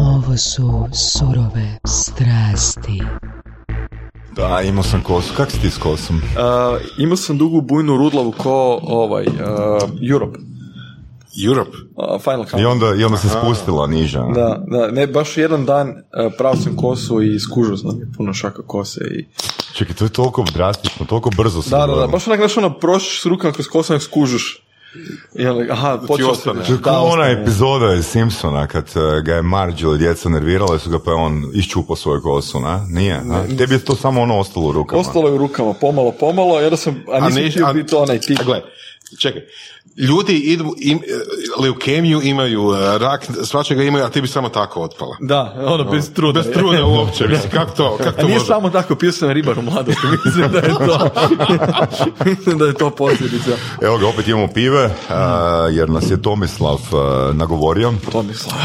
Ovo su surove strasti. Da, imao sam kosu. Kak si ti s kosom? Uh, imao sam dugu bujnu rudlavu ko ovaj, uh, Europe. Europe. Uh, Final Count. I onda, i onda se spustila niža. Da, da, ne, baš jedan dan uh, prao sam kosu i skužio sam je puno šaka kose i... Čekaj, to je toliko drastično, toliko brzo se Da, da, da, baš onak, znaš, ono, prošiš s rukama kroz kosu, onak skužuš. Onda, aha, počeo se... Ona epizoda iz Simpsona kad eh, ga je Marge ili djeca nervirala su ga pa je on iščupao svoju kosu, na? Nije, a? Tebi je to samo ono ostalo u rukama. Ostalo je u rukama, pomalo, pomalo, onda sam, a nisam htio a- biti onaj tip. A gle, čekaj. Ljudi idu, im, leukemiju imaju, e, rak, svačega imaju, a ti bi samo tako otpala. Da, ono, bez truda. Bez trude uopće, mislim, kako to, kak A to nije može? samo tako, pio sam ribar u mladosti, mislim da je to, mislim da je to posljedica. Evo ga, opet imamo pive, a, jer nas je Tomislav a, nagovorio. Tomislav.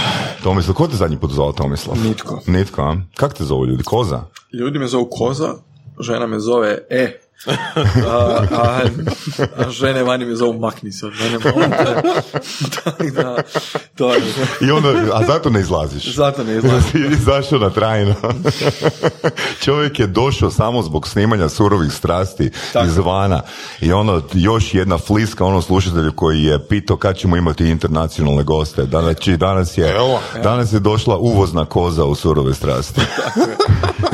Tomislav, ko te zadnji put zvao Tomislav? Nitko. Nitko, a? Kak te zovu ljudi? Koza? Ljudi me zovu Koza, žena me zove E. A, a, a žene vani me zovu makni se od mene. Tako da, to je. I onda, a zato ne izlaziš? Zato ne izlazim. Si izašao na trajno. Čovjek je došao samo zbog snimanja surovih strasti izvana i ono još jedna fliska onom slušatelju koji je pitao kad ćemo imati internacionalne goste. Znači, danas je, Evo. danas je došla uvozna koza u surove strasti.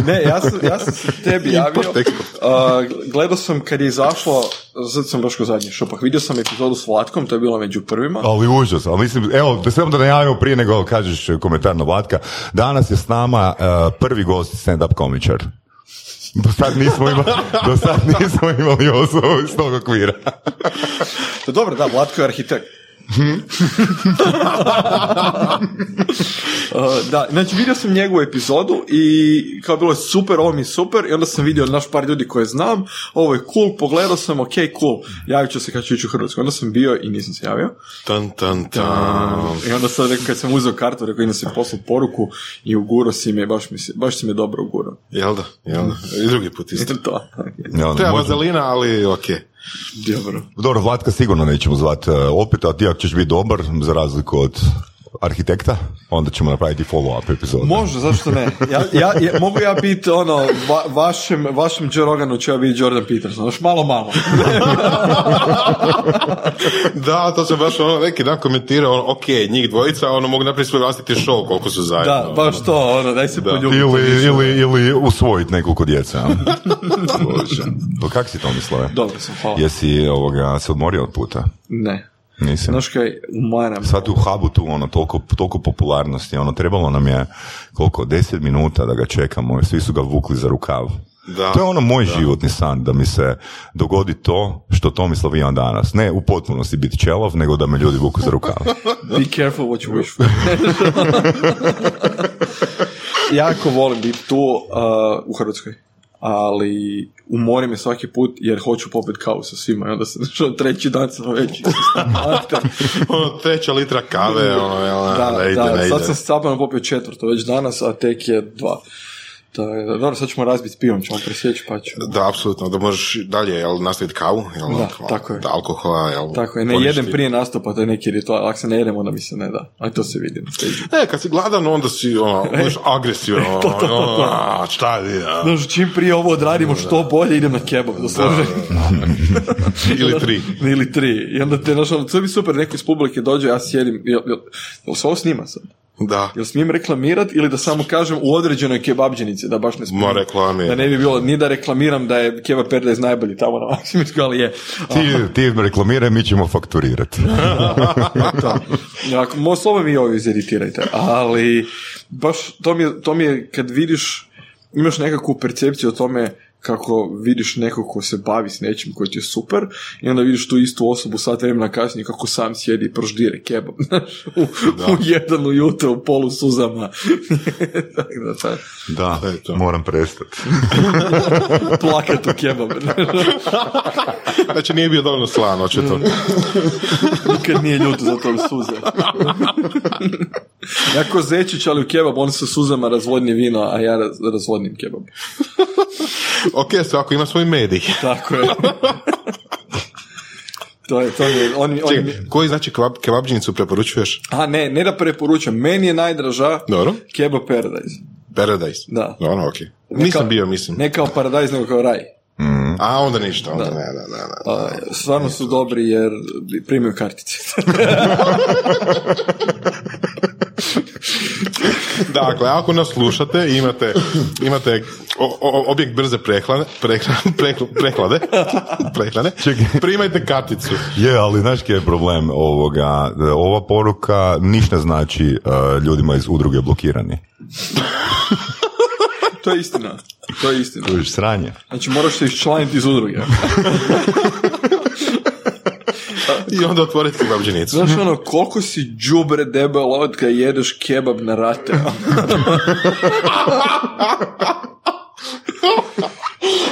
Ne, ja sam, ja sam se tebi javio. A, gledao sam kad je izašlo, sad sam baš ko zadnji šopak, vidio sam epizodu s Vlatkom, to je bilo među prvima. Ali užas, ali mislim, evo, da samo da najavimo prije nego kažeš komentar na Vlatka, danas je s nama eh, prvi gost stand-up komičar. Do sad nismo imali, do sad nismo imali osobu iz tog okvira. To dobro, da, Vlatko je arhitekt. Uh, da, znači vidio sam njegovu epizodu i kao bilo je super, ovo mi je super i onda sam vidio naš par ljudi koje znam, ovo je cool, pogledao sam, ok, cool, javit ću se kad ću ići u Hrvatsku. Onda sam bio i nisam se javio. Tan, tan, tan. I onda sad rekao, kad sam uzeo kartu, rekao, idem se poslao poruku i uguro si me, baš, mi se, baš si me dobro uguro. Jel da, jel da. I drugi put isto. to. Treba možda- vazelina, ali okej. Dobro. Dobro, Vlatka sigurno nećemo zvati eh, opet, a ti ako ćeš biti dobar, za razliku od arhitekta, onda ćemo napraviti follow-up epizodu. Može, zašto ne? Ja, ja, ja- mogu ja biti ono, va, vašem, vašem Joe Roganu ću ja biti Jordan Peterson, još malo malo. Da, to sam baš ono neki dan komentirao, ono, ok, njih dvojica, ono mogu napraviti svoj vlastiti show koliko su zajedno. Da, baš to, ono, daj se poljubiti. Ili, ili, ili usvojiti nekoliko djeca. Bože. Pa kak si to mislio? Dobro sam, hvala. Jesi ovoga, se odmorio od puta? Ne. Nisam. Znaš kaj, umaram. Sad u hubu tu ono, toliko, toliko popularnosti, ono, trebalo nam je koliko, deset minuta da ga čekamo i svi su ga vukli za rukav. Da. To je ono moj životni san, da mi se dogodi to što Tomislav ima danas. Ne u potpunosti biti čelov, nego da me ljudi vuku za rukav. Be careful what you wish for. jako volim biti tu uh, u Hrvatskoj. Ali umori me svaki put jer hoću popet kavu sa svima i onda se što treći dan sam već ono, treća litra kave, ono, jel, da, ne ide, da, ne sad ide. sam stvarno popio četvrto već danas, a tek je dva. To je, dobro, sad ćemo razbiti pivom, ćemo presjeći pa ću. Da, apsolutno, da možeš dalje, jel, nastaviti kavu, jel, Da, kao, tako je. Da, alkohola, jel, Tako je, ne poništi. jedem prije nastupa, to je neki ritual, ako se ne jedem, onda mi se ne da. A to se vidi. E, kad si gladan, onda si, ono, budeš agresivan, ono, ono, a, šta je, a, Znaš, čim prije ovo odradimo što bolje, idem na kebab, doslovno. ili tri. Ili tri. I onda te, znaš, ono, to bi super, neko iz publike dođe, ja sjedim, jel, jel, jel snima sad? Da, Jel smijem reklamirat ili da samo kažem u određenoj kebabđenici, da baš ne smijem. Ma, reklami. Da ne bi bilo, ni da reklamiram da je kebab Paradise najbolji tamo na Maksimirsku, ali je. Ti, ti reklamiraj, mi ćemo fakturirati. Ako, mo slovo mi ovo iziritirajte, ali baš to mi, je, to mi je kad vidiš, imaš nekakvu percepciju o tome kako vidiš nekog ko se bavi s nečim koji ti je super i onda vidiš tu istu osobu sat vremena kasnije kako sam sjedi i proždire kebab znaš, u, u jedan ujutro u polu suzama. Da, da, Da, moram prestati. plakat u kebab znači nije bio dovoljno slan, očito. nikad nije ljuto za to suze ja ko zečić ali u kebab on sa suzama razvodni vino a ja raz, razvodnim kebab ok, svako ima svoj medij. Tako je. To je, to je, oni, Čekaj, koji znači kebab, kebabđinicu preporučuješ? a ne, ne da preporučam, meni je najdraža Dobro. Kebab Paradise. Paradise. Da. Dobro, okej. Nisam kao- bio, mislim. Ne kao Paradise, nego kao raj. A, onda ništa, onda Da. ne, ne, ne, ne. A, stvarno su dobri jer primaju kartice. Dakle, ako nas slušate i imate, imate o- o- objekt brze prehlade, prehlade, prehlade, prehlade, primajte karticu. Je, ali znaš kaj je problem ovoga? Ova poruka ništa znači uh, ljudima iz udruge blokirani. to je istina. To je istina. To je sranje. Znači moraš se iščlaniti iz udruge. I onda otvoriti kebabđinicu. Znaš ono, koliko si džubre debelo od kad jedeš kebab na rate.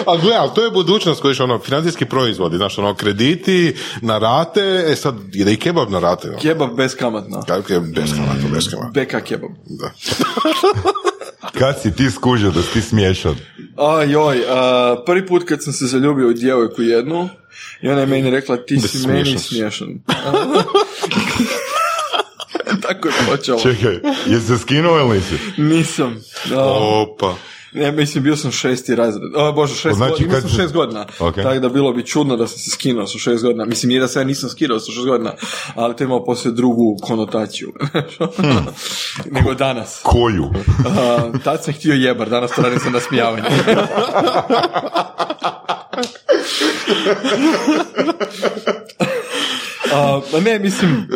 A gle, ali to je budućnost koji ono, financijski proizvodi, znaš, ono, krediti na rate, e sad ide i kebab na rate. ono. kebab bez kamatna. Kako je beskamatno, beskamatno. BK kebab. Da. Kad si ti skužio da si ti smiješan? A joj, a, prvi put kad sam se zaljubio u djevojku jednu, i ona je meni rekla, ti Da si si meni smiješan. smiješan. Tako je počelo. Čekaj, jesi se skinuo ili nisi? Nisam. Da. Opa. Ne, mislim, bio sam šesti razred. O, bože, šest Znači, godina. Imao sam šest godina. Ok. Tako da bilo bi čudno da sam se skinuo sa šest godina. Mislim, nije da se ja nisam skinuo sa šest godina, ali to ima poslije drugu konotaciju. Hmm. Nego danas. Koju? A, tad sam htio jebar, danas to radim sam na smijavanje. A, pa ne, mislim,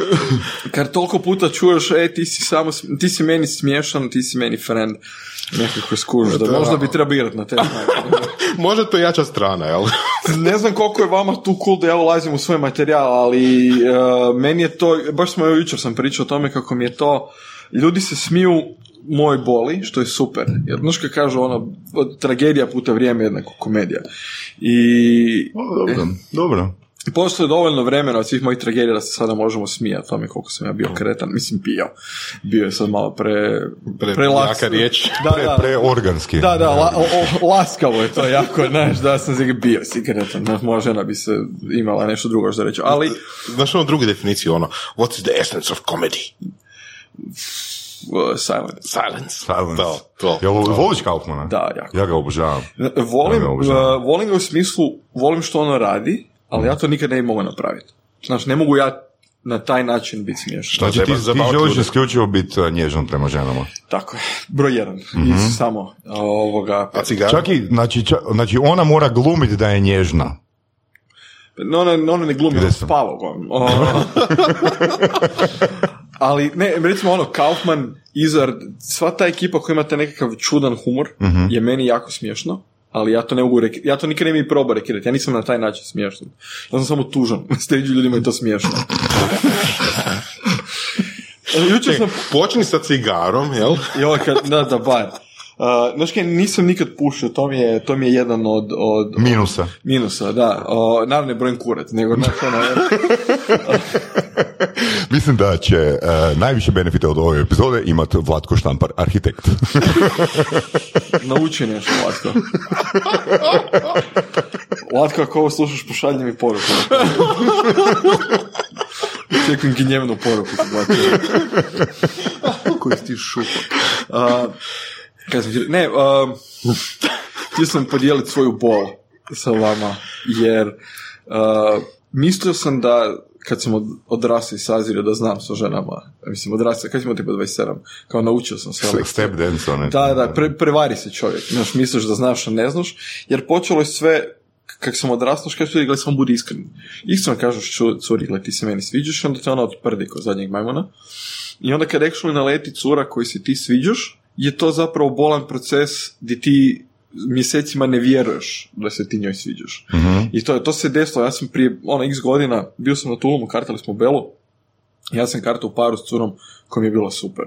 kad toliko puta čuješ, e, ti si samo, ti si meni smiješan, ti si meni friend, nekako skužiš, da možda bi trebao igrat na te. Možda to je jača strana, jel? Ne znam koliko je vama tu cool da ja ulazim u svoj materijal, ali uh, meni je to, baš smo jučer sam pričao o tome kako mi je to, ljudi se smiju moj boli, što je super. Jer, znaš kad kažu ono, tragedija puta vrijeme je jednako komedija. I Dobro, dobro. Postoje dovoljno vremena od svih mojih tragedija da se sada možemo smijati o tome koliko sam ja bio kretan. Mislim, pio. Bio je sad malo pre... Pre- prelaks- jaka riječ. Da, Pre, da. preorganski. Da, da, la, o- laskavo je to jako, znaš, da sam se bio sigretan, znaš, moja žena bi se imala nešto drugo što reći, ali Znaš ono drugu definiciju, ono, what's the essence of comedy? uh, silent. Silence. Silence. To, to. Jel voliš Kaufmana? Da, jako. Ja ga obožavam. Volim, Ja ga obožavam. uh, volim ga u smislu, volim što ono radi, ali ja to nikad ne bi mogao napraviti. Znaš, ne mogu ja na taj način biti smiješan. Znači ti, ti želiš isključivo biti nježan prema ženama. Tako je, broj jedan. I samo ovoga... A cigara? Čak i, znači, čak, znači ona mora glumiti da je nježna. No, ona, ona ne glumi, ona spava uglavnom. Ali, ne, recimo ono, Kaufman, Izard, sva ta ekipa koja ima taj nekakav čudan humor je meni jako smiješno, ali ja to ne mogu reki, ja to nikad ne mi probao rekirati, ja nisam na taj način smiješan. Ja sam samo tužan, na stage ljudima je to smiješno. Jučer sam, Počni sa cigarom, jel? joj, kad, da, da, bar. Uh, znaš kaj, nisam nikad pušio, to mi je, to mi je jedan od, od, Minusa. minusa, da. O, naravno ne brojem kurac, nego, znaš, ono, Mislim da će uh, najviše benefite od ove epizode imati Vlatko Štampar, arhitekt. Nauči nešto, Latko. Latko, ako ovo slušaš, pošalji mi poruku. Čekam gnjevnu poruku. Koji ti šupak. A, kaj sam re- ne, a, htio sam podijeliti svoju bol sa vama, jer a, mislio sam da kad sam od, odrastao i sazirio da znam sa ženama, mislim odrastao, kad sam imao tipa 27, kao naučio sam sve lekcije. Step dance, one. Da, da, pre, prevari se čovjek. Znaš, misliš da znaš, a ne znaš. Jer počelo je sve, kak sam odrastao, što kažeš, gledaj, samo budi iskren. Iskreno kažeš, curi, gledaj, ti se meni sviđaš, onda te ona otprdi kod zadnjeg majmuna. I onda kad actually naleti cura koji se ti sviđaš, je to zapravo bolan proces gdje ti mjesecima ne vjeruješ da se ti njoj sviđaš. I to, je- to se desilo, ja sam prije, ono, x godina, bio sam na Tulumu, kartali smo Belu, ja sam kartao u paru s curom koja mi je bila super.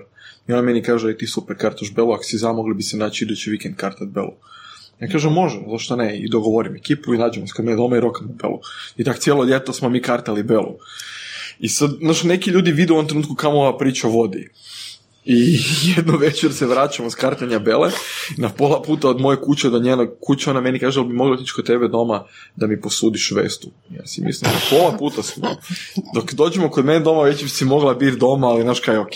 I ona meni kaže, "Ej, ti super kartaš Belu, ako si za, mogli bi se naći idući vikend kartat Belu. Ja kažem, može, zašto ne? I dogovorim ekipu i nađemo se kod mene doma i rokamo Belu. I tak cijelo ljeto smo mi kartali Belu. I sad, znaš, neki ljudi vide u ovom trenutku kamo ova priča vodi. I jednu večer se vraćamo s kartanja Bele, na pola puta od moje kuće do njenog kuće, ona meni kaže, "Jel bi mogla otići kod tebe doma da mi posudiš vestu. Ja si mislim, pola puta smo. Dok dođemo kod mene doma, već bi si mogla biti doma, ali znaš kaj, ok.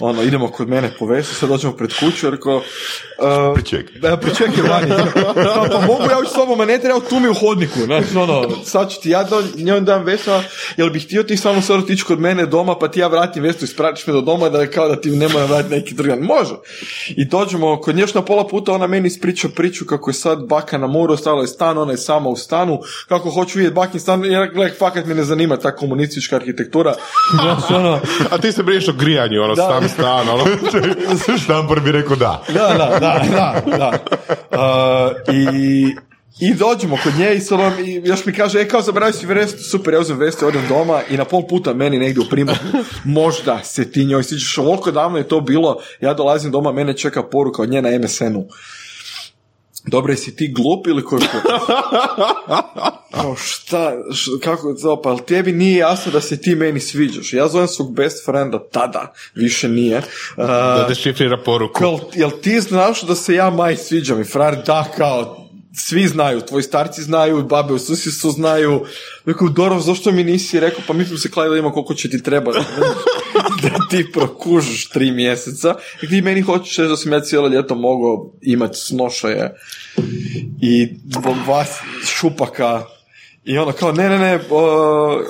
Ono, idemo kod mene po vestu, sad dođemo pred kuću, jer rekao, uh, Pričekaj. da, pričekaj vani. Pa, pa mogu ja ući s tobom, a ne treba tu mi u hodniku. Znači, ono, sad ću ti ja do, njoj dam vestu, a jel bih htio ti samo sad otići kod mene doma, pa ti ja vratim vestu i spratiš me do doma, da je kao da ti ne mora vratiti neki drugan. Može. I dođemo kod nje na pola puta, ona meni ispriča priču kako je sad baka na moru, ostala je stan, ona je sama u stanu, kako hoću vidjeti bakin stan, ja gledaj, fakat me ne zanima ta komunistička arhitektura. Znači, ono, A ti se briješ o grijanju, ono, Da. Stan, ono. Štampar bi rekao da. da, da, da, da, da. Uh, i, I dođemo kod nje i, sad i još mi kaže, e kao zaboravio si vestu, super, ja uzmem vestu, odem doma i na pol puta meni negdje u primu, možda se ti njoj sviđaš, ovoliko davno je to bilo, ja dolazim doma, mene čeka poruka od nje na MSN-u. Dobro, jesi ti glup ili koji Kao šta, š- kako to, pa jel tebi nije jasno da se ti meni sviđaš? Ja zovem svog best frienda tada, više nije. Uh, Da dešifrira poruku. Kao, jel ti znaš da se ja Maj sviđam? I frajer, da, kao, svi znaju, tvoji starci znaju, babe u susjedstvu znaju. Rekao, dobro, zašto mi nisi rekao, pa mi smo se klali da ima koliko će ti treba da ti prokužiš tri mjeseca. I ti meni hoćeš da sam ja cijelo ljeto mogao imati snošaje i zbog vas šupaka i ono kao, ne, ne, ne, o,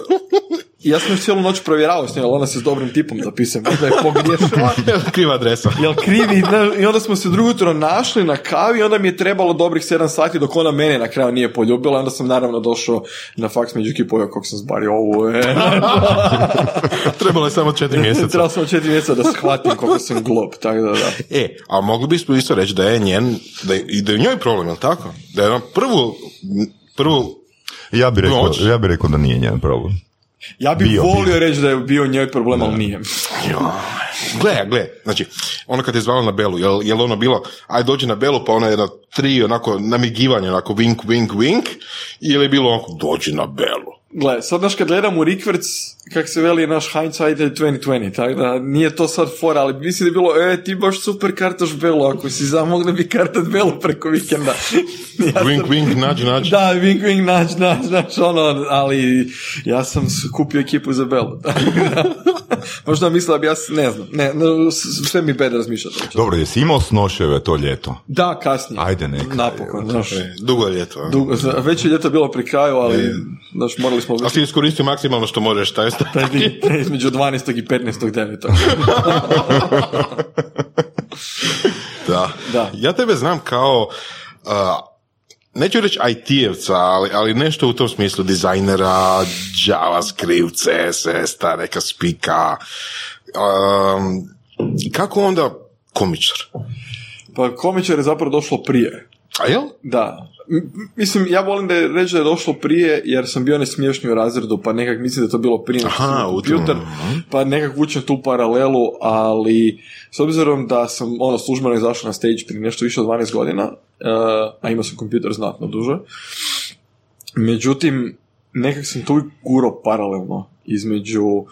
ja sam još cijelu noć provjeravao s njom, ali ona se s dobrim tipom zapisuje, možda je pogriješila. Kriva adresa. Jel krivi? I onda smo se drugo jutro našli na kavi i onda mi je trebalo dobrih 7 sati dok ona mene na kraju nije poljubila. Onda sam naravno došao na faks među ekipu, joj, kako sam zbario ovu. E. Trebalo je samo četiri mjeseca. Trebalo sam četiri mjeseca da shvatim koliko sam glup, tako da da. E, a mogli bismo isto reći da je njen, da je, i da je njoj problem, jel tako? Da je ona prvu, prvu, Ja bih rekao, ja bi rekao da nije njen problem. Ja bih Bio, volio bio. reći da je bio njoj problem, ali nije. gle, gle, znači, ono kad je zvala na Belu, jel, jel ono bilo, aj dođi na Belu, pa ona je na tri, onako, namigivanje, onako, wink, wink, wink, ili je bilo onako, dođi na Belu. Gle, sad znaš kad gledam u Rikverc, kak se veli naš hindsight je 2020, tako da nije to sad fora, ali mislim da je bilo, e, ti baš super kartaš Belu, ako si za, mogli bi kartat Belu preko vikenda. Ja sam- Wink, wink, nađi, nađi. Da, wink, wink, nađ, nađ, nađ, ono, ali ja sam kupio ekipu za Belu. Možda mislila bi ja, ne znam, ne, sve mi bed razmišljati. Dobro, jesi imao snoševe to ljeto? Da, kasnije. Ajde, neka. Napokon, znaš. Dugo je ljeto. a? Dugo, već je ljeto bilo pri kraju, ali, znaš, morali smo... A si iskoristio maksimalno što možeš, taj između 12. i 15. 9. Da. Da. Ja tebe znam kao, a, neću reći IT-evca, ali, ali nešto u tom smislu, dizajnera, JavaScript, CSS, ta neka spika. Um, kako onda komičar? Pa komičar je zapravo došlo prije. A jel? Da. Mislim, ja volim da je reći da je došlo prije, jer sam bio nesmiješni u razredu, pa nekak mislim da je to bilo prije Aha, u tom, kompjuter, pa nekak vučem tu paralelu, ali s obzirom da sam ono službeno izašao na stage prije nešto više od 12 godina, uh, a imao sam kompjuter znatno duže, međutim, nekak sam tu gurao paralelno između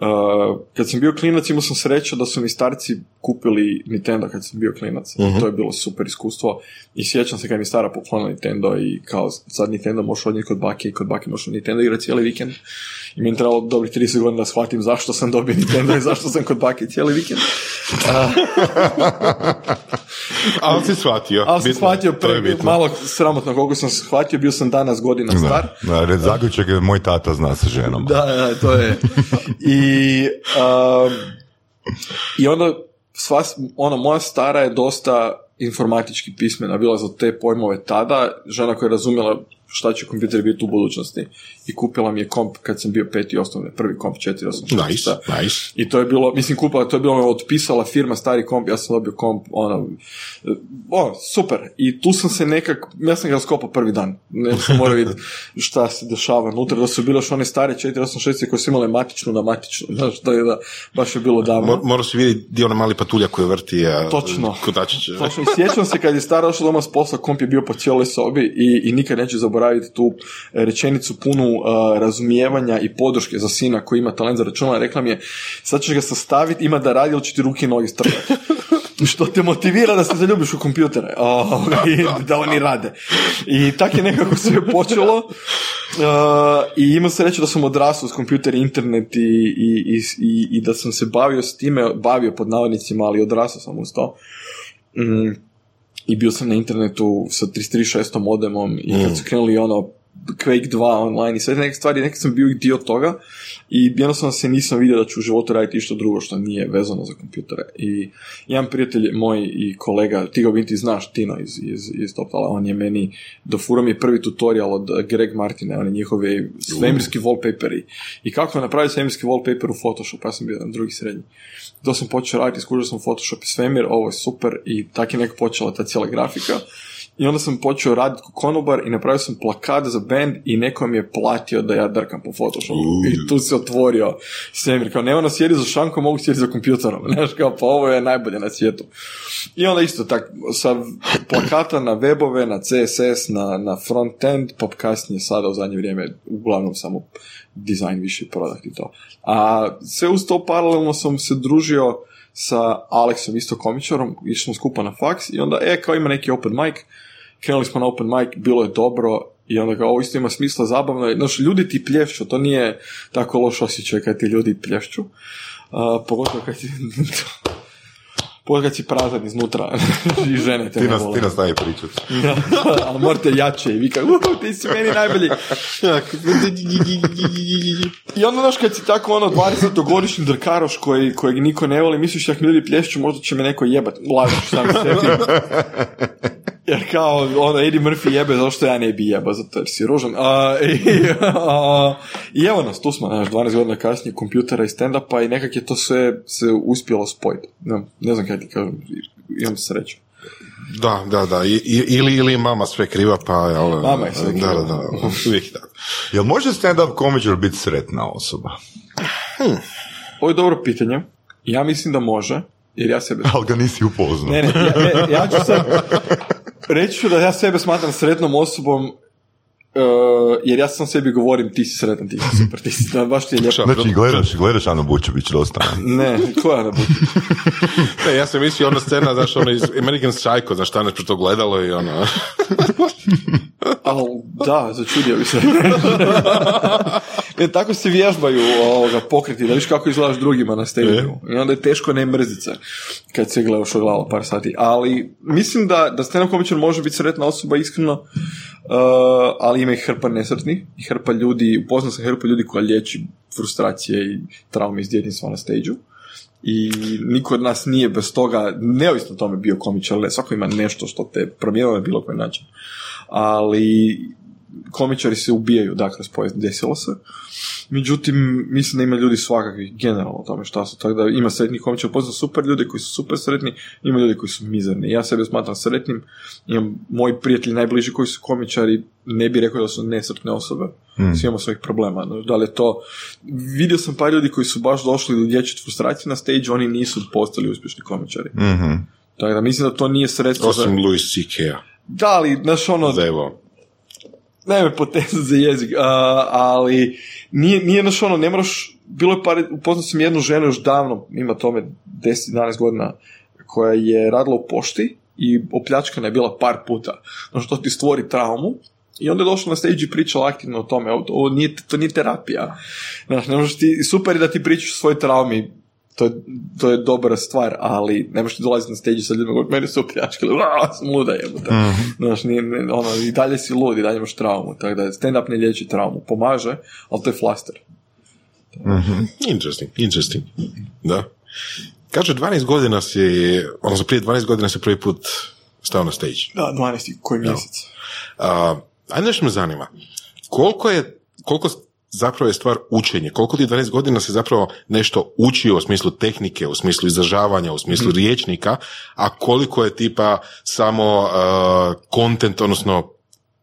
Uh, kad sam bio klinac imao sam sreću da su mi starci kupili Nintendo kad sam bio klinac. To je bilo super iskustvo i sjećam se kad mi stara poklonila Nintendo i kao sad Nintendo možeš odnijeti kod bake i kod bake možeš Nintendo igrati cijeli vikend. I meni je trebalo dobrih 30 godina da shvatim zašto sam dobio Nintendo i zašto sam kod bake cijeli vikend. Ali si shvatio. Ali sam shvatio pre, malo sramotno koliko sam shvatio, bio sam danas godina star. Da, da, red zaključak je moj tata zna sa ženom. Da, da, to je. I, um, i onda, sva, ona moja stara je dosta informatički pismena, bila za te pojmove tada, žena koja je razumjela šta će kompjuter biti u budućnosti. I kupila mi je komp kad sam bio peti osnovne, prvi komp 486. Nice, nice. I to je bilo, mislim, kupila, to je bilo ono, otpisala firma stari komp, ja sam dobio komp, ono, ono, super. I tu sam se nekak, ja sam ga skopao prvi dan. Ne sam morao vidjeti šta se dešava unutra, da su bile još one stare 486 koje su imale matičnu na matičnu, znaš, to je da, baš je bilo davno. Mor, morao si vidjeti dio ona mali patulja koji vrti a, Točno. kotačić. Točno, i sjećam se kad je stara došla doma s posla, komp je bio po cijeloj sobi i, i nikad neću zaboraviti zaboraviti tu rečenicu punu uh, razumijevanja i podrške za sina koji ima talent za računala. Rekla mi je, sad ćeš ga sastaviti, ima da radi ili će ti ruke i noge strpati. što te motivira da se zaljubiš u kompjutere i da oni rade. I tak je nekako sve počelo uh, i imam se reći da sam odrastao s kompjuter internet i, i, i, i, da sam se bavio s time, bavio pod navodnicima, ali odrastao sam uz to. Mm, I bio sam na internetu sa 33.600 modemom i kad su krenuli ono Quake 2 online i sve neke stvari, nekad sam bio i dio toga i jednostavno se nisam vidio da ću u životu raditi išta drugo što nije vezano za kompjutere. I jedan prijatelj moj i kolega, ti ga biti znaš, Tino iz, iz, iz Topala, on je meni, dofurao mi je prvi tutorial od Greg Martine, oni njihovi svemirski wallpaperi. I kako napraviti svemirski wallpaper u Photoshop, ja sam bio na drugi srednji. To sam počeo raditi, skužio sam Photoshop i svemir, ovo je super i tako je neko počela ta cijela grafika. I onda sam počeo raditi konobar i napravio sam plakat za band i neko mi je platio da ja drkam po Photoshopu. I tu se otvorio svemir. Kao, nema nas sjedi za šankom, mogu sjedi za kompjuterom. Znaš, kao, pa ovo je najbolje na svijetu. I onda isto tak, sa plakata na webove, na CSS, na, na front-end, pa kasnije sada u zadnje vrijeme uglavnom samo dizajn više product i to. A sve uz to paralelno sam se družio sa Aleksom isto komičarom, išli smo skupa na faks i onda, e, kao ima neki open mic, krenuli smo na open mic, bilo je dobro i onda kao ovo isto ima smisla, zabavno je. Znaš, ljudi ti plješću, to nije tako loš osjećaj kad ti ljudi plješću. Uh, pogotovo kad ti... kad si prazan iznutra i žene te ti ne nas, vole. Ti nas daje pričat. ali morate jače i vi kao, uh, ti si meni najbolji. I onda, znaš, kad si tako ono 20-godišnji drkaroš koji, kojeg niko ne voli, misliš, jak mi ljudi plješću, možda će me neko jebat. Lažeš sam sebi. Jer kao, ono, Eddie Murphy jebe, zašto ja ne bi jeba, zato jer si ružan. A, i, a, I evo nas, tu smo, znaš, 12 godina kasnije, kompjutera i stand-upa i nekak je to sve se uspjelo spojiti. Ne, ne znam kaj ti kažem, imam sreću. Da, da, da. I, ili, ili mama sve kriva, pa... Jel, Mama je sve kriva. Da, da, da. Uvijek je tako. Jel može stand-up komičar biti sretna osoba? Ovo je dobro pitanje. Ja mislim da može, jer ja sebe... Ali ga nisi upoznao. Ne, ne, ja, ne, ja ću sad... Reći ću da ja sebe smatram sretnom osobom Uh, jer ja sam sebi govorim ti si sretan, ti si super, ti si, da, baš ti je lijepo. Znači, gledaš, gledaš Anu Bučević dosta. Ne, koja Ana Bučević? ne, ja sam mislio ona scena, znaš, ono iz American Psycho, znaš, šta nešto to gledalo i ono... Al, da, začudio bi se. ne, tako se vježbaju ovoga, pokreti, da viš kako izgledaš drugima na stage I onda je teško ne mrziti se kad se gledaš ogledalo par sati. Ali mislim da, da stand komičar može biti sretna osoba, iskreno, uh, ali ima i hrpa nesretnih i hrpa ljudi, upoznao sam hrpa ljudi koja liječi frustracije i traume iz djetinjstva na stage i niko od nas nije bez toga, neovisno tome bio komičar, ali svako ima nešto što te promijenilo na bilo koji način. Ali komičari se ubijaju, da, kroz povijest desilo se. Međutim, mislim da ima ljudi svakakvih generalno o tome šta su, tako da ima sretnih komičara, poznam super ljudi koji su super sretni, ima ljudi koji su mizerni. Ja sebe smatram sretnim, imam moji prijatelji najbliži koji su komičari, ne bi rekao da su nesretne osobe, mm. svi imamo svojih problema. No, da li je to, vidio sam par ljudi koji su baš došli liječiti frustraciju na stage, oni nisu postali uspješni komičari. mm Tako da mislim da to nije sredstvo Osim za... Louis C.K.-a. Da, ali, znaš ono... Zevo ne me potezati za jezik, uh, ali nije, nije naš ono, ne moraš, bilo je par, upoznao sam jednu ženu još davno, ima tome 10-11 godina, koja je radila u pošti i opljačkana je bila par puta. Znači, to ti stvori traumu i onda je došla na stage i pričala aktivno o tome. Ovo, nije, to nije terapija. Znači, ne možeš ti, super je da ti pričaš o svojoj traumi, to je, to je dobra stvar, ali ne možeš dolaziti na stage sa ljudima koji mene su opljačkali, sam luda jebote. Mm-hmm. Znaš, nije, ono, i dalje si lud, i dalje imaš traumu, tako da stand-up ne liječi traumu, pomaže, ali to je flaster. Mm-hmm. Interesting, interesting. Da. Kaže, 12 godina si, odnosno prije 12 godina si prvi put stao na stage. Da, 12. koji mjesec. Uh, ajde nešto me zanima. Koliko je, koliko zapravo je stvar učenje. Koliko ti 12 godina se zapravo nešto učio u smislu tehnike, u smislu izražavanja, u smislu mm. riječnika, a koliko je tipa samo kontent, uh, odnosno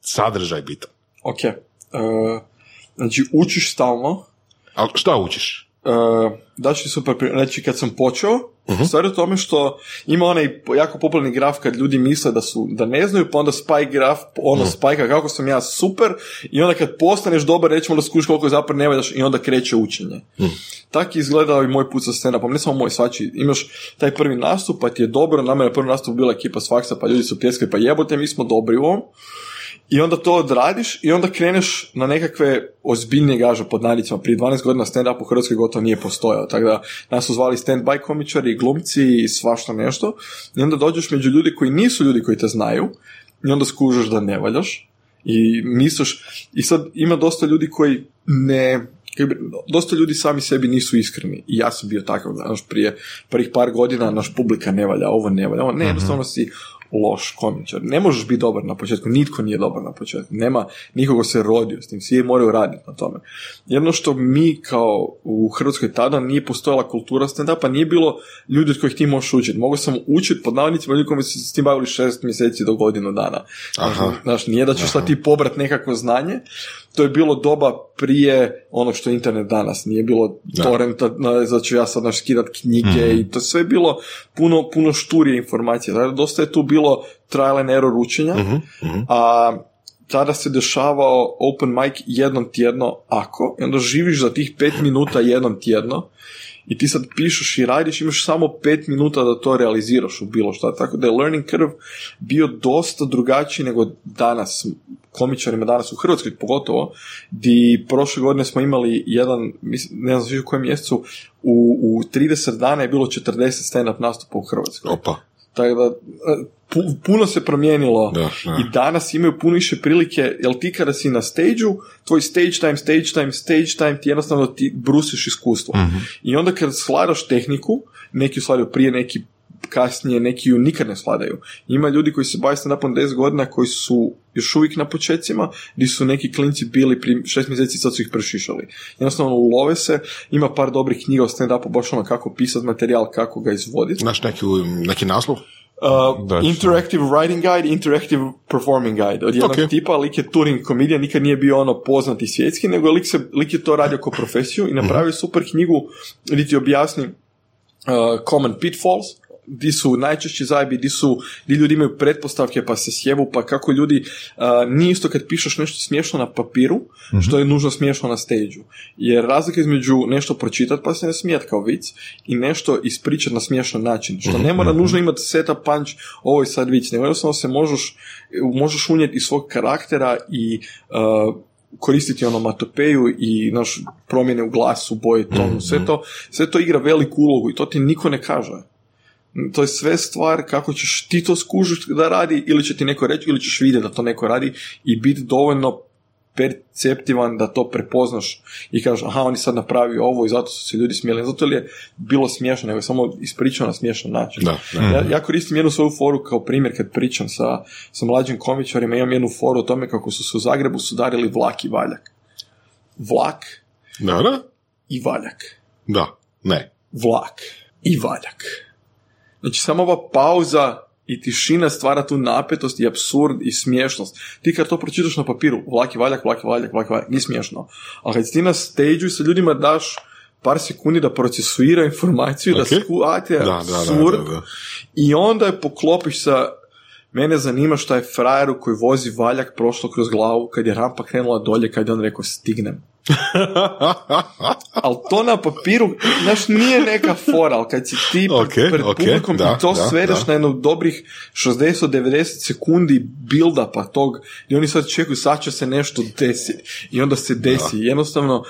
sadržaj bitan? Ok. Uh, znači, učiš stalno. A šta učiš? Uh, daću ti super primjer. Znači, kad sam počeo, uh stvar je u tome što ima onaj jako popularni graf kad ljudi misle da su, da ne znaju, pa onda spike graf, ono uh spajka kako sam ja super, i onda kad postaneš dobar, rećemo da skuš koliko zapravo ne valjaš i onda kreće učenje. uh Tak je izgledao i moj put sa stand-upom, ne samo moj, svači, imaš taj prvi nastup, pa ti je dobro, nama je na prvi nastup bila ekipa s faksa, pa ljudi su pljeskali, pa jebote, mi smo dobri u ovom, i onda to odradiš i onda kreneš na nekakve ozbiljnije gaže pod nadicama. Prije 12 godina stand-up u Hrvatskoj gotovo nije postojao. Tako da nas su zvali stand-by komičari, glumci i svašta nešto. I onda dođeš među ljudi koji nisu ljudi koji te znaju i onda skužeš da ne valjaš. I misliš, i sad ima dosta ljudi koji ne, dosta ljudi sami sebi nisu iskreni i ja sam bio takav, znaš, prije prvih par godina naš publika ne valja, ovo ne valja, ovo ne, mhm. jednostavno si loš komičar. Ne možeš biti dobar na početku, nitko nije dobar na početku. Nema, nikogo se rodio s tim, svi moraju raditi na tome. Jedno što mi kao u Hrvatskoj tada nije postojala kultura stand-upa, nije bilo ljudi od kojih ti možeš učiti. Mogu sam učiti pod navodnicima ljudi koji se s tim bavili šest mjeseci do godinu dana. Aha. Znaš, nije da ćeš sad ti pobrat nekako znanje, to je bilo doba prije onog što je internet danas. Nije bilo torrenta, znači ja sad naš skidat knjige mhm. i to sve je bilo puno, puno šturije informacije. Znači, dosta je tu bilo trial and error učenja, mhm, mhm. a tada se dešavao open mic jednom tjedno ako, i onda živiš za tih pet minuta jednom tjedno i ti sad pišeš i radiš, imaš samo pet minuta da to realiziraš u bilo šta. Tako da je learning curve bio dosta drugačiji nego danas, komičarima danas u Hrvatskoj pogotovo, di prošle godine smo imali jedan, ne znam u kojem mjesecu, u, u 30 dana je bilo 40 stand-up nastupa u Hrvatskoj. Opa. Tako da, puno se promijenilo i danas imaju puno više prilike, jel ti kada si na stage tvoj stage time, stage time, stage time, ti jednostavno ti brusiš iskustvo. Mhm. I onda kad sladaš tehniku, neki sladaju prije, neki kasnije, neki ju nikad ne sladaju. Ima ljudi koji se bave stand-upom 10 godina koji su još uvijek na počecima, gdje su neki klinci bili prije šest mjeseci sad su ih prešišali. Jednostavno ulove se, ima par dobrih knjiga o stand-upu, baš ono kako pisati materijal, kako ga izvoditi. Znaš neki, neki naslov? Uh, interactive writing guide, interactive performing guide. Od jednog okay. tipa, lik je touring komedija, nikad nije bio ono poznati svjetski, nego lik, se, lik je to radio kao profesiju i napravio mhm. super knjigu gdje ti objasni uh, common pitfalls, di su najčešći zajbi, di su, di ljudi imaju pretpostavke pa se sjevu, pa kako ljudi, uh, nije isto kad pišeš nešto smiješno na papiru, mhm. što je nužno smiješno na stage Jer razlika između nešto pročitati pa se ne smijat kao vic i nešto ispričat na smiješan način, što ne mora mhm. nužno imati seta punch, ovo je sad vic, nego jednostavno se možeš, možeš unijeti iz svog karaktera i uh, koristiti onomatopeju i naš promjene u glasu, boje, tonu, mhm. sve to, sve to igra veliku ulogu i to ti niko ne kaže to je sve stvar kako ćeš ti to skužiti da radi ili će ti neko reći ili ćeš vidjeti da to neko radi i biti dovoljno perceptivan da to prepoznaš i kažeš aha oni sad napravi ovo i zato su se ljudi smijeli zato je bilo smiješno nego je samo ispričao na smiješan način. Da, Ja, ja, koristim jednu svoju foru kao primjer kad pričam sa, sa mlađim komičarima. Imam jednu foru o tome kako su se u Zagrebu sudarili vlak i valjak. Vlak da, da. i valjak. Da, ne. Vlak i valjak Znači samo ova pauza i tišina stvara tu napetost i absurd i smiješnost. Ti kad to pročitaš na papiru, vlaki valjak, vlaki valjak, vlaki valjak, nije smiješno. Ali kad ti na stage sa ljudima daš par sekundi da procesuira informaciju, okay. da skuate absurd i onda je poklopiš sa Mene zanima šta je frajeru koji vozi valjak prošlo kroz glavu kad je rampa krenula dolje kad je on rekao stignem. ali to na papiru, znaš, nije neka fora, ali kad si ti okay, pred okay, publikom da, i to da, svedeš da. na jedno dobrih 60-90 sekundi build pa tog, i oni sad čekaju, sad će se nešto desiti. I onda se desi. Jednostavno,